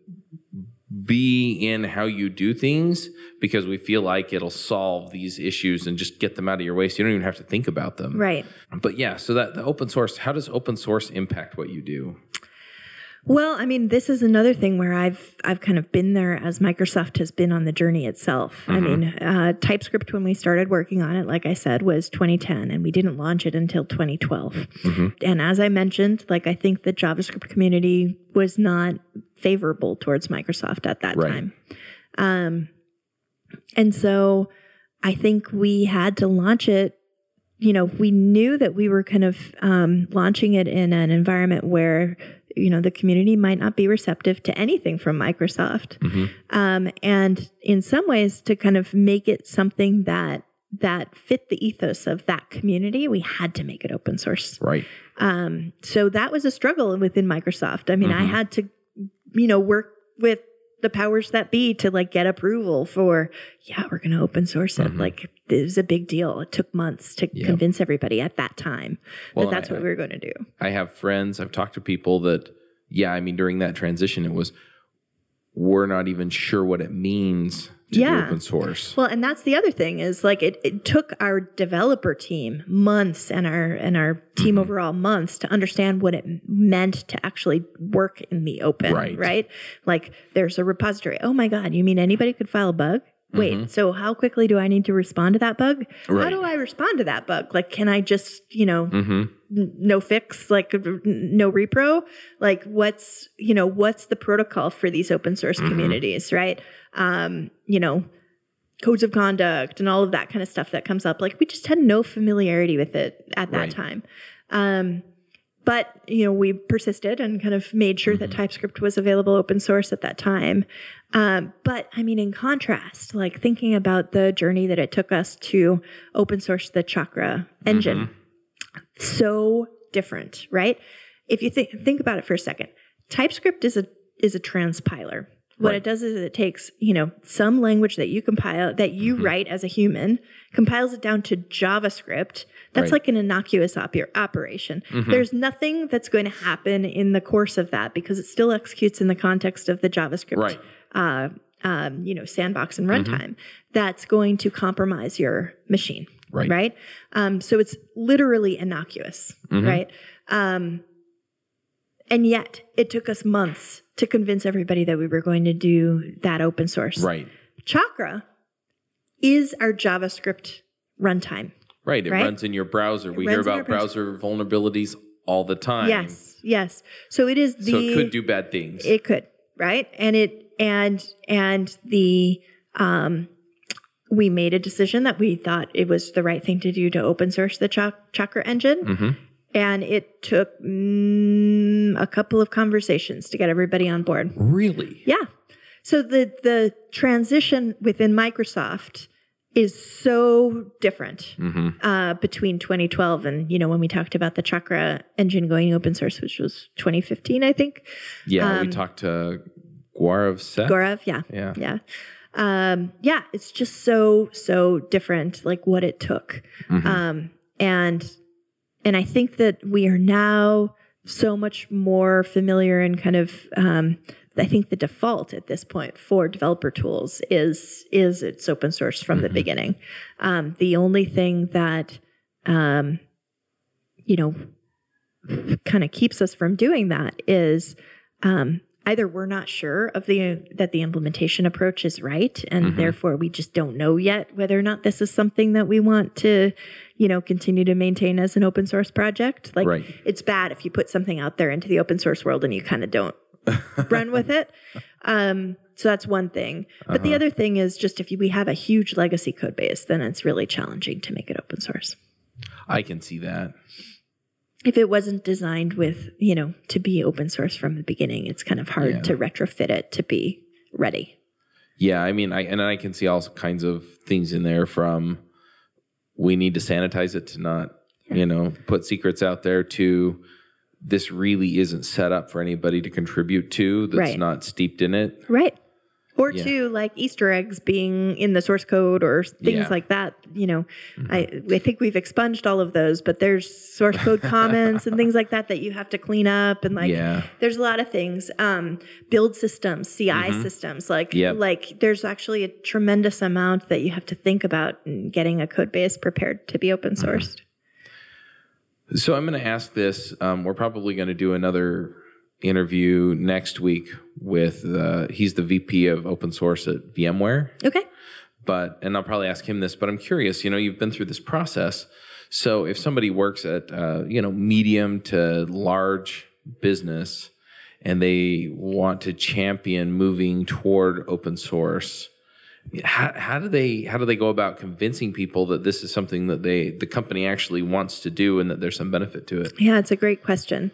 be in how you do things because we feel like it'll solve these issues and just get them out of your way so you don't even have to think about them. right But yeah, so that the open source, how does open source impact what you do? Well, I mean, this is another thing where I've I've kind of been there as Microsoft has been on the journey itself. I mean, uh, TypeScript when we started working on it, like I said, was 2010, and we didn't launch it until 2012. And as I mentioned, like I think the JavaScript community was not favorable towards Microsoft at that Right. time. Um, and so I think we had to launch it you know, we knew that we were kind of um, launching it in an environment where, you know, the community might not be receptive to anything from Microsoft. Um, and in some ways, to kind of make it something that that fit the ethos of that community, we had to make it open source. Right. Um, so that was a struggle within Microsoft. I mean, I had to, you know, work with the powers that be to like get approval for, yeah, we're going to open source it. Mm-hmm. Like it was a big deal. It took months to convince everybody at that time Well, that that's I- what we were going to do. I have friends, I've talked to people that, yeah, I mean, during that transition, it was, we're not even sure what it means to Yeah. open source. Well, and that's the other thing is like it, it took our developer team months and our and our team mm-hmm. overall months to understand what it meant to actually work in the open. Right. Right. Like there's a repository. Oh my God, you mean anybody could file a bug? Wait, so how quickly do I need to respond to that bug? How do I respond to that bug? Like, can I just, you know, Mm-hmm. n- no fix, like n- no repro? Like, what's, you know, what's the protocol for these open source Mm-hmm. communities, right? um, you know, codes of conduct and all of that kind of stuff that comes up. Like we just had no familiarity with it at that Right. time. Um, but you know, we persisted and kind of made sure that TypeScript was available open source at that time. Um, but I mean, in contrast, like thinking about the journey that it took us to open source the Chakra engine, so different, right? If you think think about it for a second, TypeScript is a is a transpiler. What Right. it does is it takes, you know, some language that you compile that you write as a human, compiles it down to JavaScript. That's Right. like an innocuous op- operation. There's nothing that's going to happen in the course of that because it still executes in the context of the JavaScript Right. uh, um, you know, sandbox and runtime that's going to compromise your machine. Right. Right. Um, so it's literally innocuous. Right. Um, and yet it took us months to convince everybody that we were going to do that open source. Right. Chakra is our JavaScript runtime. Right. It Right? runs in your browser. We hear runs in our about browser vulnerabilities all the time. Yes. Yes. So it is the So it could do bad things. It could, right? And it and and the um we made a decision that we thought it was the right thing to do to open source the Chak- Chakra engine. Mm-hmm. And it took mm, a couple of conversations to get everybody on board. really? Yeah. So the the transition within Microsoft is so different Mm-hmm. uh, between 2012 and you know when we talked about the Chakra engine going open source, which was 2015, I think. Yeah. Um, we talked to Gaurav Seth. Gaurav, yeah, Yeah. yeah, um, yeah. It's just so so different, like what it took, Mhm. um, and and I think that we are now so much more familiar and kind of. Um, I think the default at this point for developer tools is is it's open source from the beginning. Um, the only thing that um, you know kind of keeps us from doing that is um, either we're not sure of the that the implementation approach is right and therefore we just don't know yet whether or not this is something that we want to you know continue to maintain as an open source project. Like Right. it's bad if you put something out there into the open source world and you kind of don't run with it. Um, so that's one thing. But the other thing is just if you, we have a huge legacy code base then it's really challenging to make it open source. I can see that. If it wasn't designed with you know to be open source from the beginning it's kind of hard Yeah. to retrofit it to be ready Yeah, I mean, I and I can see all kinds of things in there from we need to sanitize it to not, you know, put secrets out there to this really isn't set up for anybody to contribute to that's Right. not steeped in it. right or Yeah. to like easter eggs being in the source code or things Yeah. Mm-hmm. like that you know i i think we've expunged all of those but there's source code comments and things like that that you have to clean up and like Yeah. there's a lot of things um build systems ci systems like Mm-hmm. Yep. like there's actually a tremendous amount that you have to think about in getting a code base prepared to be open Mm-hmm. sourced So I'm going to ask this. Um, we're probably going to do another interview next week with uh, he's the VP of open source at VMware. okay but and I'll probably ask him this, but I'm curious. You know, you've been through this process, so if somebody works at uh, you know medium to large business and they want to champion moving toward open source, how, how do they how do they go about convincing people that this is something that they the company actually wants to do and that there's some benefit to it? Yeah, it's a great question.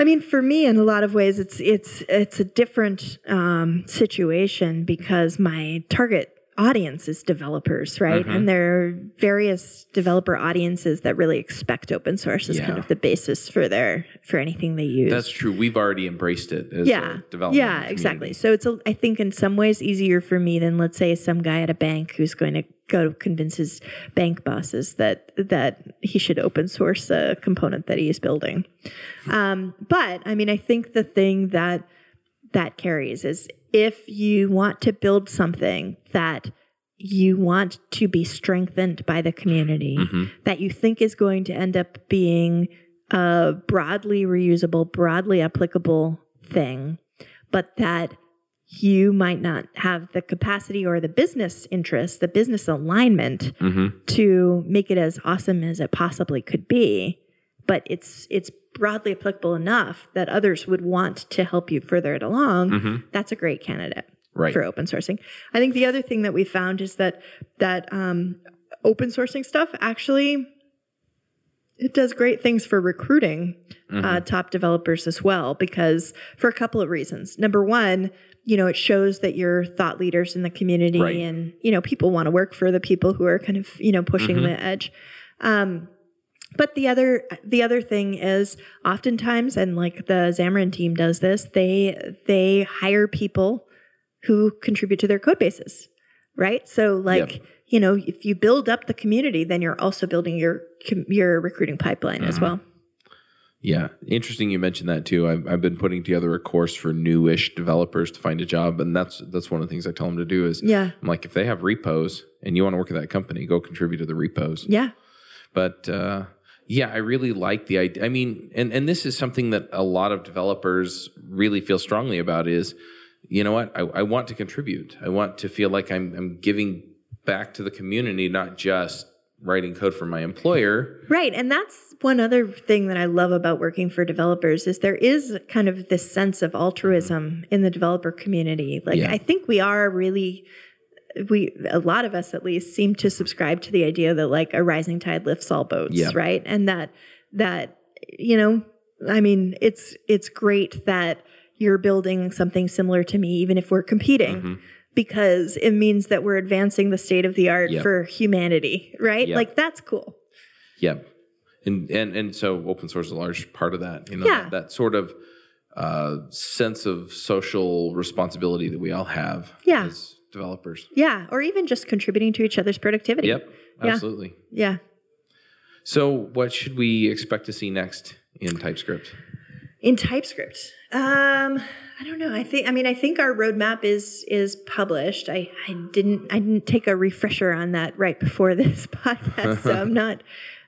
I mean, for me, in a lot of ways, it's it's it's a different um, situation because my target audience is developers, right? Mm-hmm. And there are various developer audiences that really expect open source as kind of the basis for their for anything they use. That's true. We've already embraced it as yeah, yeah, exactly. So it's a, I think in some ways easier for me than let's say some guy at a bank who's going to go convince his bank bosses that that he should open source a component that he is building. Um, but I mean, I think the thing that that carries is if you want to build something that you want to be strengthened by the community mm-hmm. that you think is going to end up being a broadly reusable, broadly applicable thing, but that you might not have the capacity or the business interest, the business alignment mm-hmm. to make it as awesome as it possibly could be. But it's it's broadly applicable enough that others would want to help you further it along. That's a great candidate. Right. for open sourcing. I think the other thing that we found is that that um, open sourcing stuff actually it does great things for recruiting Mm-hmm. uh, top developers as well because for a couple of reasons. Number one, you know, it shows that you're thought leaders in the community, Right. and you know, people want to work for the people who are kind of you know pushing Mm-hmm. the edge. Um, but the other the other thing is oftentimes, and like the Xamarin team does this, they they hire people who contribute to their code bases, right? So like Yep. you know, if you build up the community, then you're also building your your recruiting pipeline Mm-hmm. as well. Yeah, interesting. You mentioned that too. I've, I've been putting together a course for newish developers to find a job, and that's that's one of the things I tell them to do. Is Yeah. I'm like, if they have repos and you want to work at that company, go contribute to the repos. Yeah. But uh, yeah, I really like the idea. I mean, and and this is something that a lot of developers really feel strongly about. Is you know what? I, I want to contribute. I want to feel like I'm I'm giving back to the community, not just writing code for my employer. Right. And that's one other thing that I love about working for developers is there is kind of this sense of altruism mm-hmm. in the developer community. Like Yeah. I think we are really we a lot of us at least seem to subscribe to the idea that like a rising tide lifts all boats, Yeah. right? And that that you know, I mean, it's it's great that you're building something similar to me even if we're competing. Mm-hmm. Because it means that we're advancing the state of the art Yep. for humanity, right? Yep. Like that's cool. Yep. And and and so open source is a large part of that. You know, Yeah. that, that sort of uh, sense of social responsibility that we all have Yeah. as developers. Yeah, or even just contributing to each other's productivity. Yep. Yeah. Absolutely. Yeah. So what should we expect to see next in TypeScript? In TypeScript, um, I don't know. I think. I mean, I think our roadmap is is published. I, I didn't I didn't take a refresher on that right before this podcast, so I'm not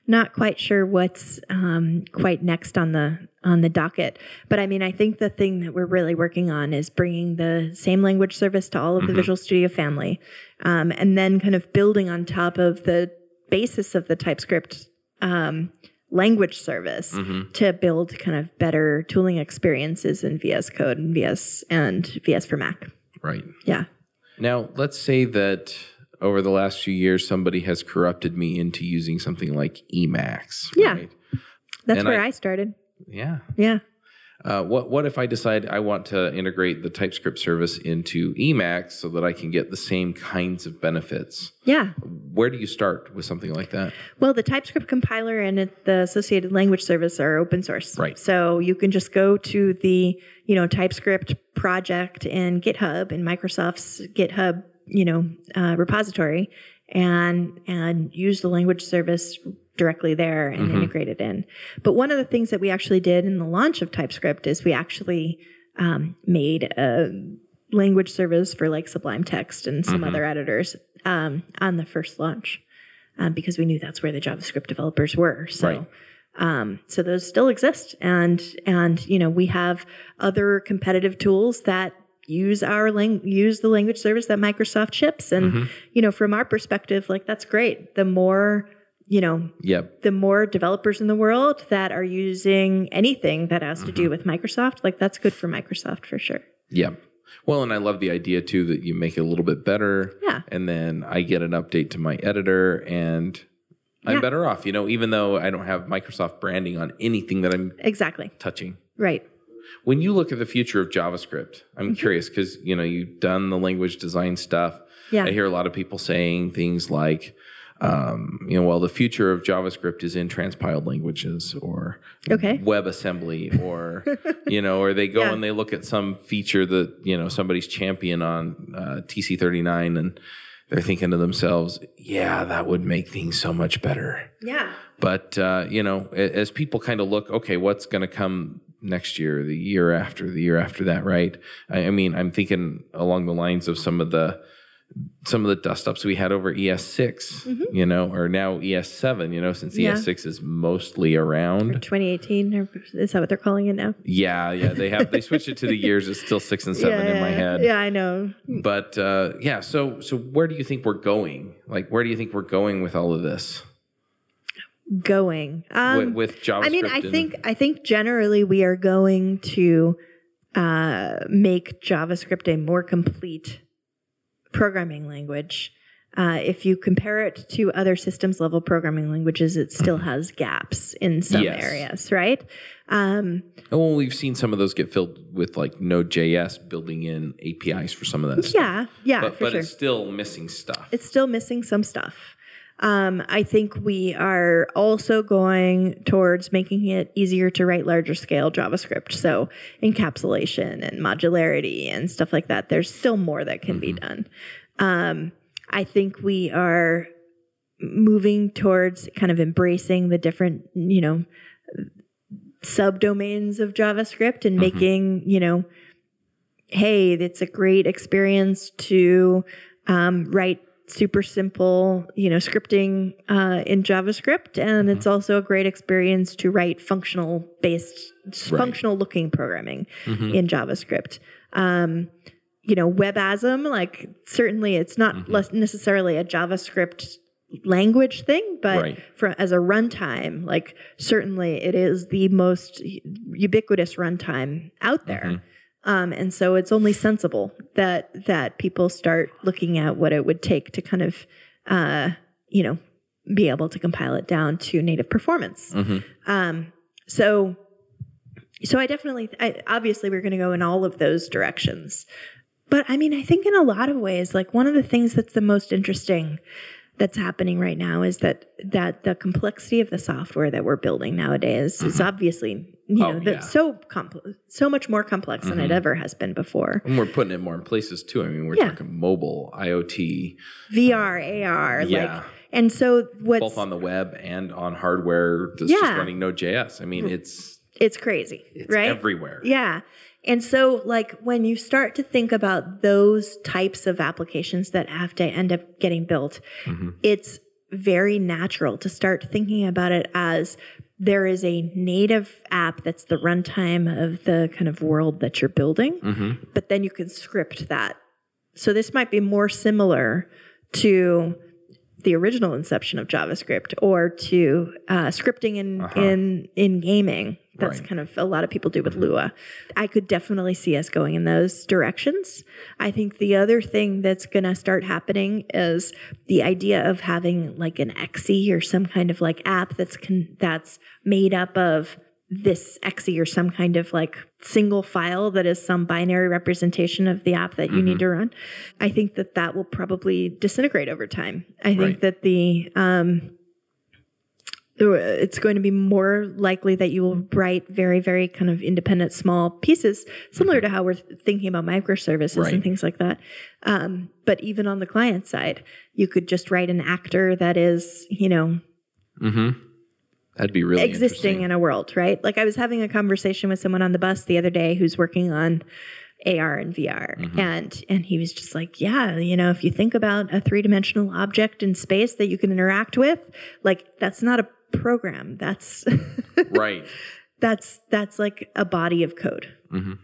not quite sure what's um, quite next on the on the docket. But I mean, I think the thing that we're really working on is bringing the same language service to all of the Visual Studio family, um, and then kind of building on top of the basis of the TypeScript um, language service to build kind of better tooling experiences in VS Code and VS and VS for Mac. Right. Yeah. Now, let's say that over the last few years, somebody has corrupted me into using something like Emacs. Yeah. Right? That's And where I- I, started. Yeah. Yeah. Uh, what what if I decide I want to integrate the TypeScript service into Emacs so that I can get the same kinds of benefits? Yeah. Where do you start with something like that? Well, the TypeScript compiler and the associated language service are open source. Right. So you can just go to the, you know, TypeScript project in GitHub in Microsoft's GitHub, you know, uh, repository and and use the language service directly there and integrate it in. But one of the things that we actually did in the launch of TypeScript is we actually um, made a language service for like Sublime Text and some other editors um, on the first launch um, because we knew that's where the JavaScript developers were. So, Right. um, so those still exist, and and you know we have other competitive tools that use our lang- use the language service that Microsoft ships, and you know from our perspective, like that's great. The more you know, Yep. the more developers in the world that are using anything that has to do with Microsoft, like that's good for Microsoft for sure. Yeah. Well, and I love the idea too that you make it a little bit better. Yeah. And then I get an update to my editor and I'm Yeah. better off, you know, even though I don't have Microsoft branding on anything that I'm Exactly. touching. Right. When you look at the future of JavaScript, I'm Mm-hmm. curious because you know you've done the language design stuff. Yeah. I hear a lot of people saying things like, um, you know, well, the future of JavaScript is in transpiled languages or Okay. WebAssembly, or you know, or they go Yeah. and they look at some feature that you know somebody's champion on uh, TC39 and they're thinking to themselves, yeah, that would make things so much better. Yeah. But uh, you know, as people kind of look, okay, what's going to come next year, the year after, the year after that, right? I, I mean, I'm thinking along the lines of some of the some of the dust ups we had over ES6, you know, or now ES7, you know, since Mm-hmm. Yeah. ES6 is mostly around. 2018, or is that what they're calling it now? Yeah, yeah, they have they switched it to the years. It's still six and seven in my head. Yeah, I know. But uh, yeah, so so where do you think we're going? Like, where do you think we're going with all of this Going. Um, with, with JavaScript? I mean, I think I think generally we are going to uh, make JavaScript a more complete programming language. Uh, if you compare it to other systems level programming languages, it still has gaps in some Yes. areas, right? Um, And well, we've seen some of those get filled with like Node.js building in APIs for some of that stuff. yeah, yeah, But, but sure. it's still missing stuff. it's still missing some stuff. Um, I think we are also going towards making it easier to write larger scale JavaScript. So encapsulation and modularity and stuff like that. There's still more that can be done. Um, I think we are moving towards kind of embracing the different, you know, subdomains of JavaScript and making, you know, hey, it's a great experience to um, write super simple, you know, scripting uh, in JavaScript, and it's also a great experience to write functional based, functional looking programming in JavaScript. Um, you know, WebASM, like certainly it's not less necessarily a JavaScript language thing, but Right. for as a runtime, like certainly it is the most ubiquitous runtime out there. Um, and so it's only sensible that that people start looking at what it would take to kind of, uh, you know, be able to compile it down to native performance. Um, so, so I definitely, I, obviously, we're going to go in all of those directions. But I mean, I think in a lot of ways, like one of the things that's the most interesting that's happening right now is that that the complexity of the software that we're building nowadays is mm-hmm. obviously you know Oh, the, yeah. so compl- so much more complex than it mm-hmm. ever has been before. and we're putting it more in places too. I mean, we're Yeah. talking mobile, IoT, VR, um, AR, Yeah. like, and so what's both on the web and on hardware that's Yeah. just running Node.js. I mean, it's it's crazy, it's right? everywhere. Yeah. And so, like, when you start to think about those types of applications that have to end up getting built, mm-hmm. it's very natural to start thinking about it as there is a native app that's the runtime of the kind of world that you're building, mm-hmm. but then you can script that. So, this might be more similar to the original inception of JavaScript or to uh, scripting in, uh-huh. in in gaming. That's Right. kind of a lot of people do with Lua. I could definitely see us going in those directions. I think the other thing that's going to start happening is the idea of having like an exe or some kind of like app that's con- that's made up of this exe or some kind of like single file that is some binary representation of the app that you need to run. I think that that will probably disintegrate over time. I think Right. that the um, it's going to be more likely that you will write very, very kind of independent small pieces, similar to how we're thinking about microservices Right. and things like that. Um, but even on the client side, you could just write an actor that is, you know, That'd be really existing in a world, right? Like I was having a conversation with someone on the bus the other day who's working on AR and VR Mm-hmm. and and he was just like, yeah, you know, if you think about a three-dimensional object in space that you can interact with, like that's not a program. That's right. that's that's like a body of code. Mm-hmm.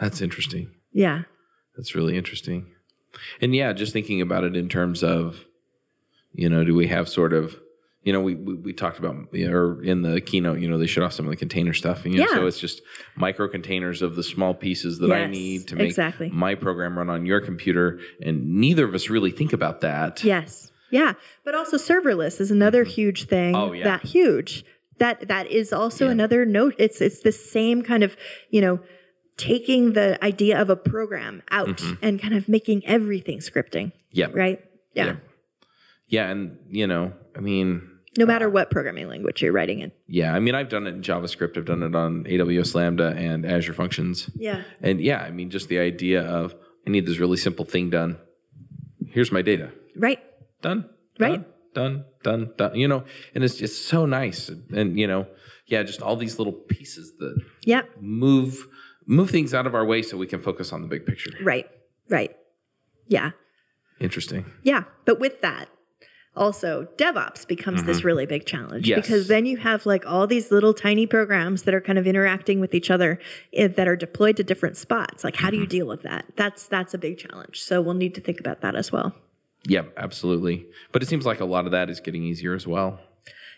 That's interesting. Yeah. That's really interesting. And yeah, just thinking about it in terms of, you know, do we have sort of, you know, we we, we talked about, you know, or in the keynote, you know, they showed off some of the container stuff, and you know, Yeah. so it's just micro containers of the small pieces that I need to make exactly. my program run on your computer, and neither of us really think about that. Yes. Yeah. But also serverless is another mm-hmm. huge thing. Oh, yeah. That huge. That that is also Yeah. another note. It's it's the same kind of, you know, taking the idea of a program out mm-hmm. and kind of making everything scripting. Yeah. Right? Yeah. Yeah. Yeah, and you know, I mean, No uh, matter what programming language you're writing in. yeah, I mean, I've done it in JavaScript. I've done it on AWS Lambda and Azure Functions. Yeah. And yeah, I mean, just the idea of I need this really simple thing done. Here's my data. Right. Done. Right. Done. Done. Done. done. You know, and it's just so nice. And you know, yeah, just all these little pieces that Yeah. move move things out of our way so we can focus on the big picture. Right. Right. Yeah. Interesting. Yeah, but with that, also DevOps becomes this really big challenge Yes. because then you have like all these little tiny programs that are kind of interacting with each other eh, that are deployed to different spots. Like, how do you deal with that? That's that's a big challenge. So we'll need to think about that as well. Yeah, absolutely. But it seems like a lot of that is getting easier as well.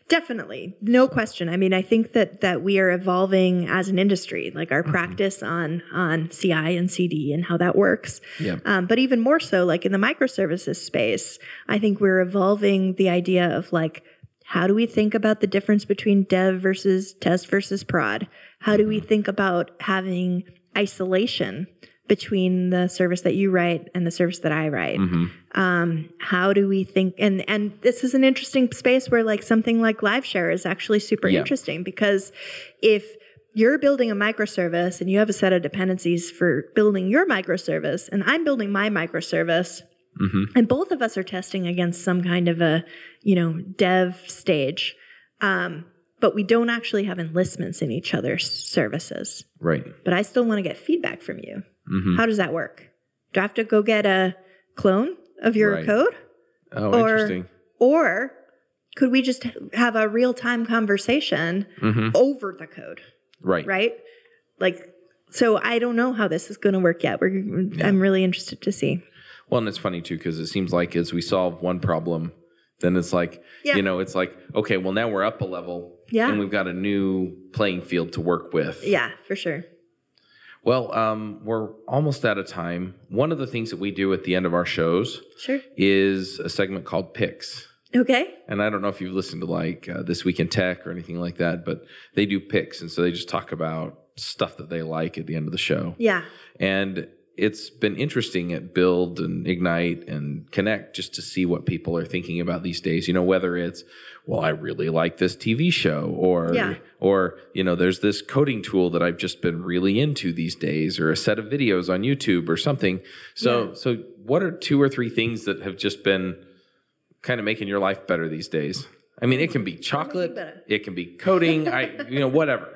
Definitely, no question. I mean, I think that that we are evolving as an industry, like our practice on on CI and CD and how that works. Yeah. Um, but even more so, like in the microservices space, I think we're evolving the idea of like how do we think about the difference between dev versus test versus prod? How do we think about having isolation between the service that you write and the service that I write? Um, how do we think? And and this is an interesting space where like something like live share is actually super Yeah. interesting because if you're building a microservice and you have a set of dependencies for building your microservice, and I'm building my microservice, and both of us are testing against some kind of a you know dev stage um, but we don't actually have enlistments in each other's services Right. but i still want to get feedback from you Mm-hmm. how does that work do i have to go get a clone of your Right. code Oh, Or- interesting. or could we just have a real-time conversation Mm-hmm. over the code Right. right like so i don't know how this is going to work yet We're, i'm really interested to see Well, and it's funny too because it seems like as we solve one problem, then it's like Yeah. you know, it's like okay, well now we're up a level, Yeah. and we've got a new playing field to work with. yeah for sure Well, um, we're almost out of time. One of the things that we do at the end of our shows sure is a segment called Picks. okay And I don't know if you've listened to like uh, This Week in Tech or anything like that, but they do picks. And so they just talk about stuff that they like at the end of the show. yeah And it's been interesting at Build and Ignite and Connect just to see what people are thinking about these days. You know, whether it's, well, I really like this TV show or, Yeah. or, you know, there's this coding tool that I've just been really into these days or a set of videos on YouTube or something. So, Yeah. so what are two or three things that have just been kind of making your life better these days? I mean, it can be chocolate, it can be coding, I, you know, whatever.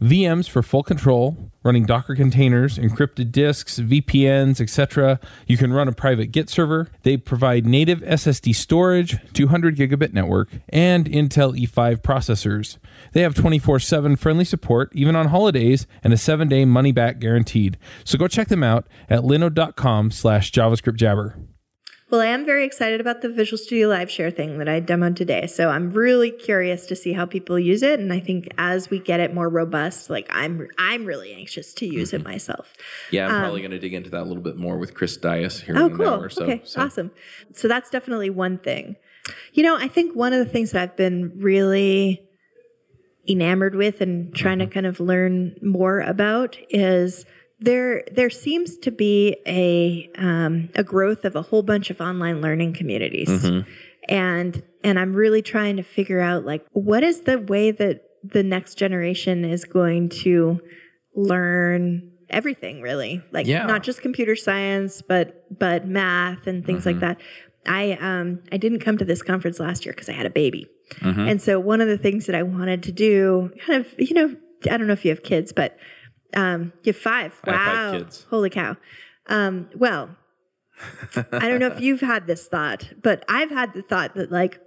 VMs for full control, running Docker containers, encrypted disks, VPNs, etc. You can run a private Git server. They provide native SSD storage, 200 gigabit network, and Intel E5 processors. They have 24/7 friendly support even on holidays and a 7-day money back guaranteed. So go check them out at linode.com/javascriptjabber. Well, I am very excited about the Visual Studio Live Share thing that I demoed today. So I'm really curious to see how people use it, and I think as we get it more robust, like I'm, I'm really anxious to use Mm-hmm. it myself. Yeah, I'm probably going to dig into that a little bit more with Chris Dias here Oh, in an cool. hour or so. okay, So- awesome. So that's definitely one thing. You know, I think one of the things that I've been really enamored with and trying Mm-hmm. to kind of learn more about is there there seems to be a um, a growth of a whole bunch of online learning communities. Mm-hmm. and and i'm really trying to figure out like what is the way that the next generation is going to learn everything really? Like Yeah. not just computer science but but math and things like that. I um i didn't come to this conference last year because i had a baby. And so one of the things that i wanted to do kind of you know i don't know if you have kids but um you have five I wow have five kids. holy cow um well I don't know if you've had this thought, but I've had the thought that like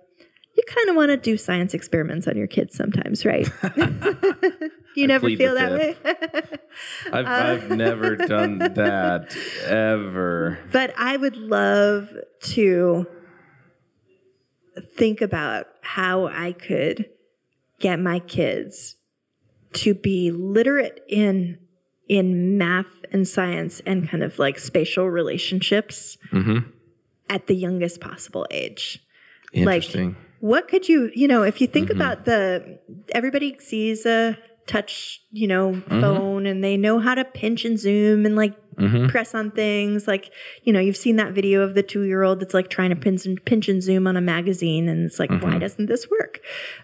you kind of want to do science experiments on your kids sometimes, right? you never feel that way. I've, Uh, I've never done that ever. but I would love to think about how I could get my kids to be literate in in math and science and kind of like spatial relationships mm-hmm. at the youngest possible age. Interesting. what could you you know if you think mm-hmm. about the everybody sees a touch you know mm-hmm. phone and they know how to pinch and zoom and like press on things. Like you know you've seen that video of the two year old that's like trying to pinch and pinch and zoom on a magazine and it's like why doesn't this work?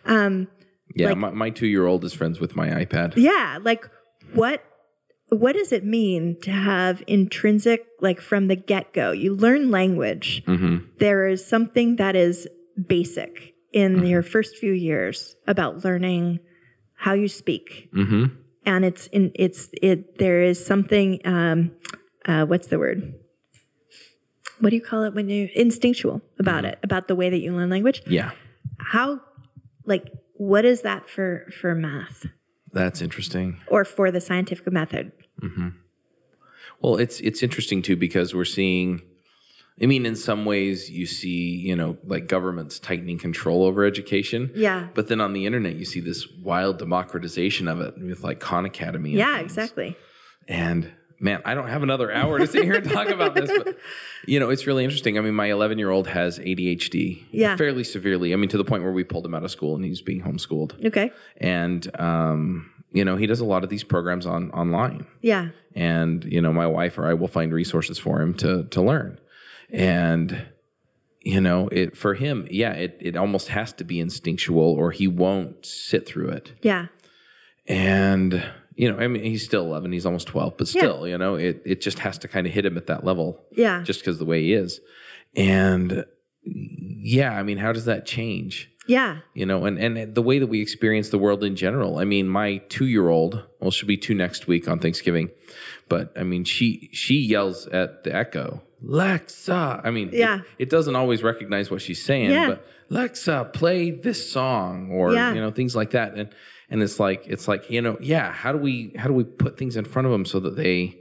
Um yeah, like- my, my two year old is friends with my iPad. yeah like what what does it mean to have intrinsic like from the get-go you learn language There is something that is basic in your first few years about learning how you speak, Mm-hmm. and it's in it's it. There is something. Um, uh, what's the word? What do you call it when you instinctual about Mm-hmm. it about the way that you learn language? Yeah. How, like, what is that for for math That's interesting. or for the scientific method? Mm-hmm. Well, it's it's interesting too because we're seeing. I mean, in some ways, you see, you know, like governments tightening control over education. Yeah. But then on the internet, you see this wild democratization of it with like Khan Academy. and Yeah, things. exactly. And man, I don't have another hour to sit here and talk about this, but you know, it's really interesting. I mean, my 11 year old has ADHD, Yeah. fairly severely. I mean, to the point where we pulled him out of school and he's being homeschooled. Okay. And um, you know, he does a lot of these programs on online Yeah. and you know my wife or I will find resources for him to to learn and you know it for him yeah it it almost has to be instinctual or he won't sit through it Yeah. and you know I mean he's still 11 he's almost 12 but still you know it it just has to kind of hit him at that level Yeah. just because the way he is and yeah I mean how does that change Yeah. you know and and the way that we experience the world in general i mean my two-year-old well she'll be two next week on thanksgiving but i mean she she yells at the echo lexa i mean it- Yeah. it, doesn't always recognize what she's saying Yeah. but lexa play this song or Yeah. you know things like that and and it's like it's like you know yeah how do we how do we put things in front of them so that they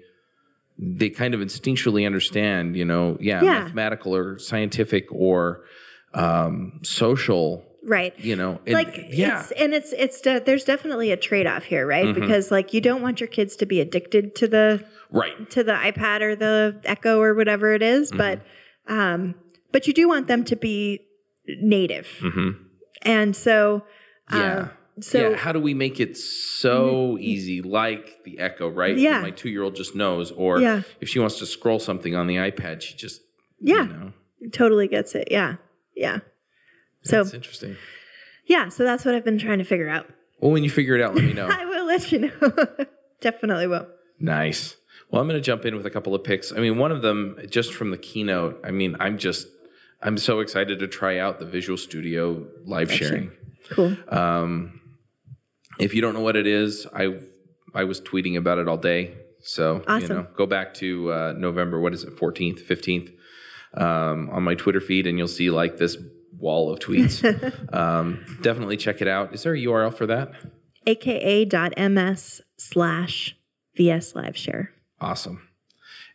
they kind of instinctually understand you know yeah, Yeah. mathematical or scientific or um social Right. you know and- like yeah it's and it's it's de- there's definitely a trade-off here right Mm-hmm. because like you don't want your kids to be addicted to the right to the ipad or the echo or whatever it is, Mm-hmm. but um but you do want them to be native and so Mm-hmm. yeah um, so yeah how do we make it so mm-hmm. easy like the echo right Yeah. my two-year-old just knows or Yeah. if she wants to scroll something on the ipad she just yeah you know totally gets it yeah yeah so that's interesting yeah so that's what i've been trying to figure out well when you figure it out let me know i will let you know definitely will Nice. Well, I'm going to jump in with a couple of picks. I mean, one of them just from the keynote. I mean, I'm just I'm so excited to try out the Visual Studio live sharing. cool um, If you don't know what it is, I I was tweeting about it all day. So you Awesome. know, go back to uh, November. What is it? 14th, 15th um, on my Twitter feed, and you'll see like this wall of tweets. um, definitely check it out. Is there a URL for that? aka.ms slash vs live share Awesome.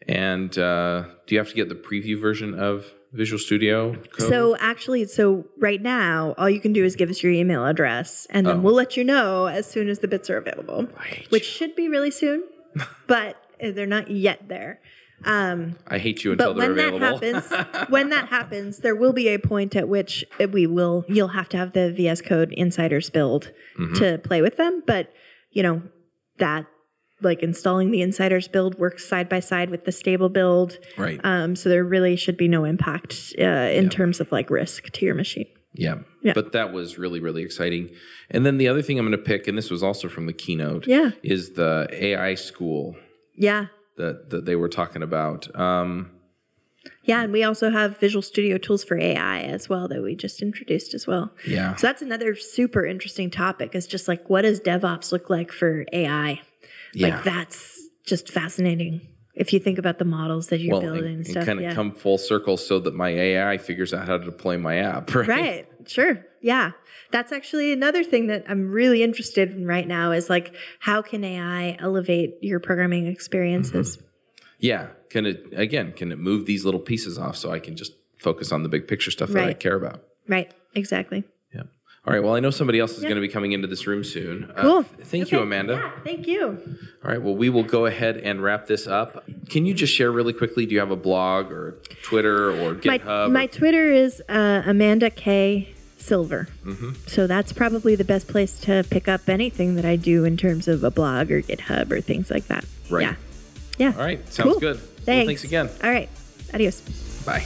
And uh, do you have to get the preview version of Visual Studio Code? So actually, so right now, all you can do is give us your email address, and then Oh. we'll let you know as soon as the bits are available, which should be really soon, but they're not yet there. Um, I hate you until but they're when that happens, when that happens, there will be a point at which we will. You'll have to have the VS Code insiders build Mm-hmm. to play with them, but you know that. Like installing the insiders build works side by side with the stable build. right. Um, so there really should be no impact uh, in terms of like risk to your machine. yeah. yeah. But that was really, really exciting. And then the other thing I'm going to pick, and this was also from the keynote, Yeah. is the AI school Yeah. that, that they were talking about. Um, Yeah. And we also have Visual Studio tools for AI as well that we just introduced as well. yeah. So that's another super interesting topic is just like what does DevOps look like for AI? Yeah. Like that's just fascinating. If you think about the models that you're well, building and, and, stuff. kind of yeah. come full circle so that my AI figures out how to deploy my app, right? Right. Sure. Yeah. That's actually another thing that I'm really interested in right now is like how can AI elevate your programming experiences? Mm-hmm. Yeah. Can it, again, can it move these little pieces off so I can just focus on the big picture stuff that I care about? Right. Exactly. Yeah. All right. Well, I know somebody else is going to be coming into this room soon. Uh, Cool. thank you, Amanda. Yeah. Thank you. All right. Well, we will go ahead and wrap this up. Can you just share really quickly? Do you have a blog or Twitter or My, GitHub? my Twitter is uh, Amanda K Silver. Mm-hmm. So that's probably the best place to pick up anything that I do in terms of a blog or GitHub or things like that. Right. Yeah. Yeah. All right. Sounds Cool. good. Well, Thanks. thanks again. All right. Adios. Bye.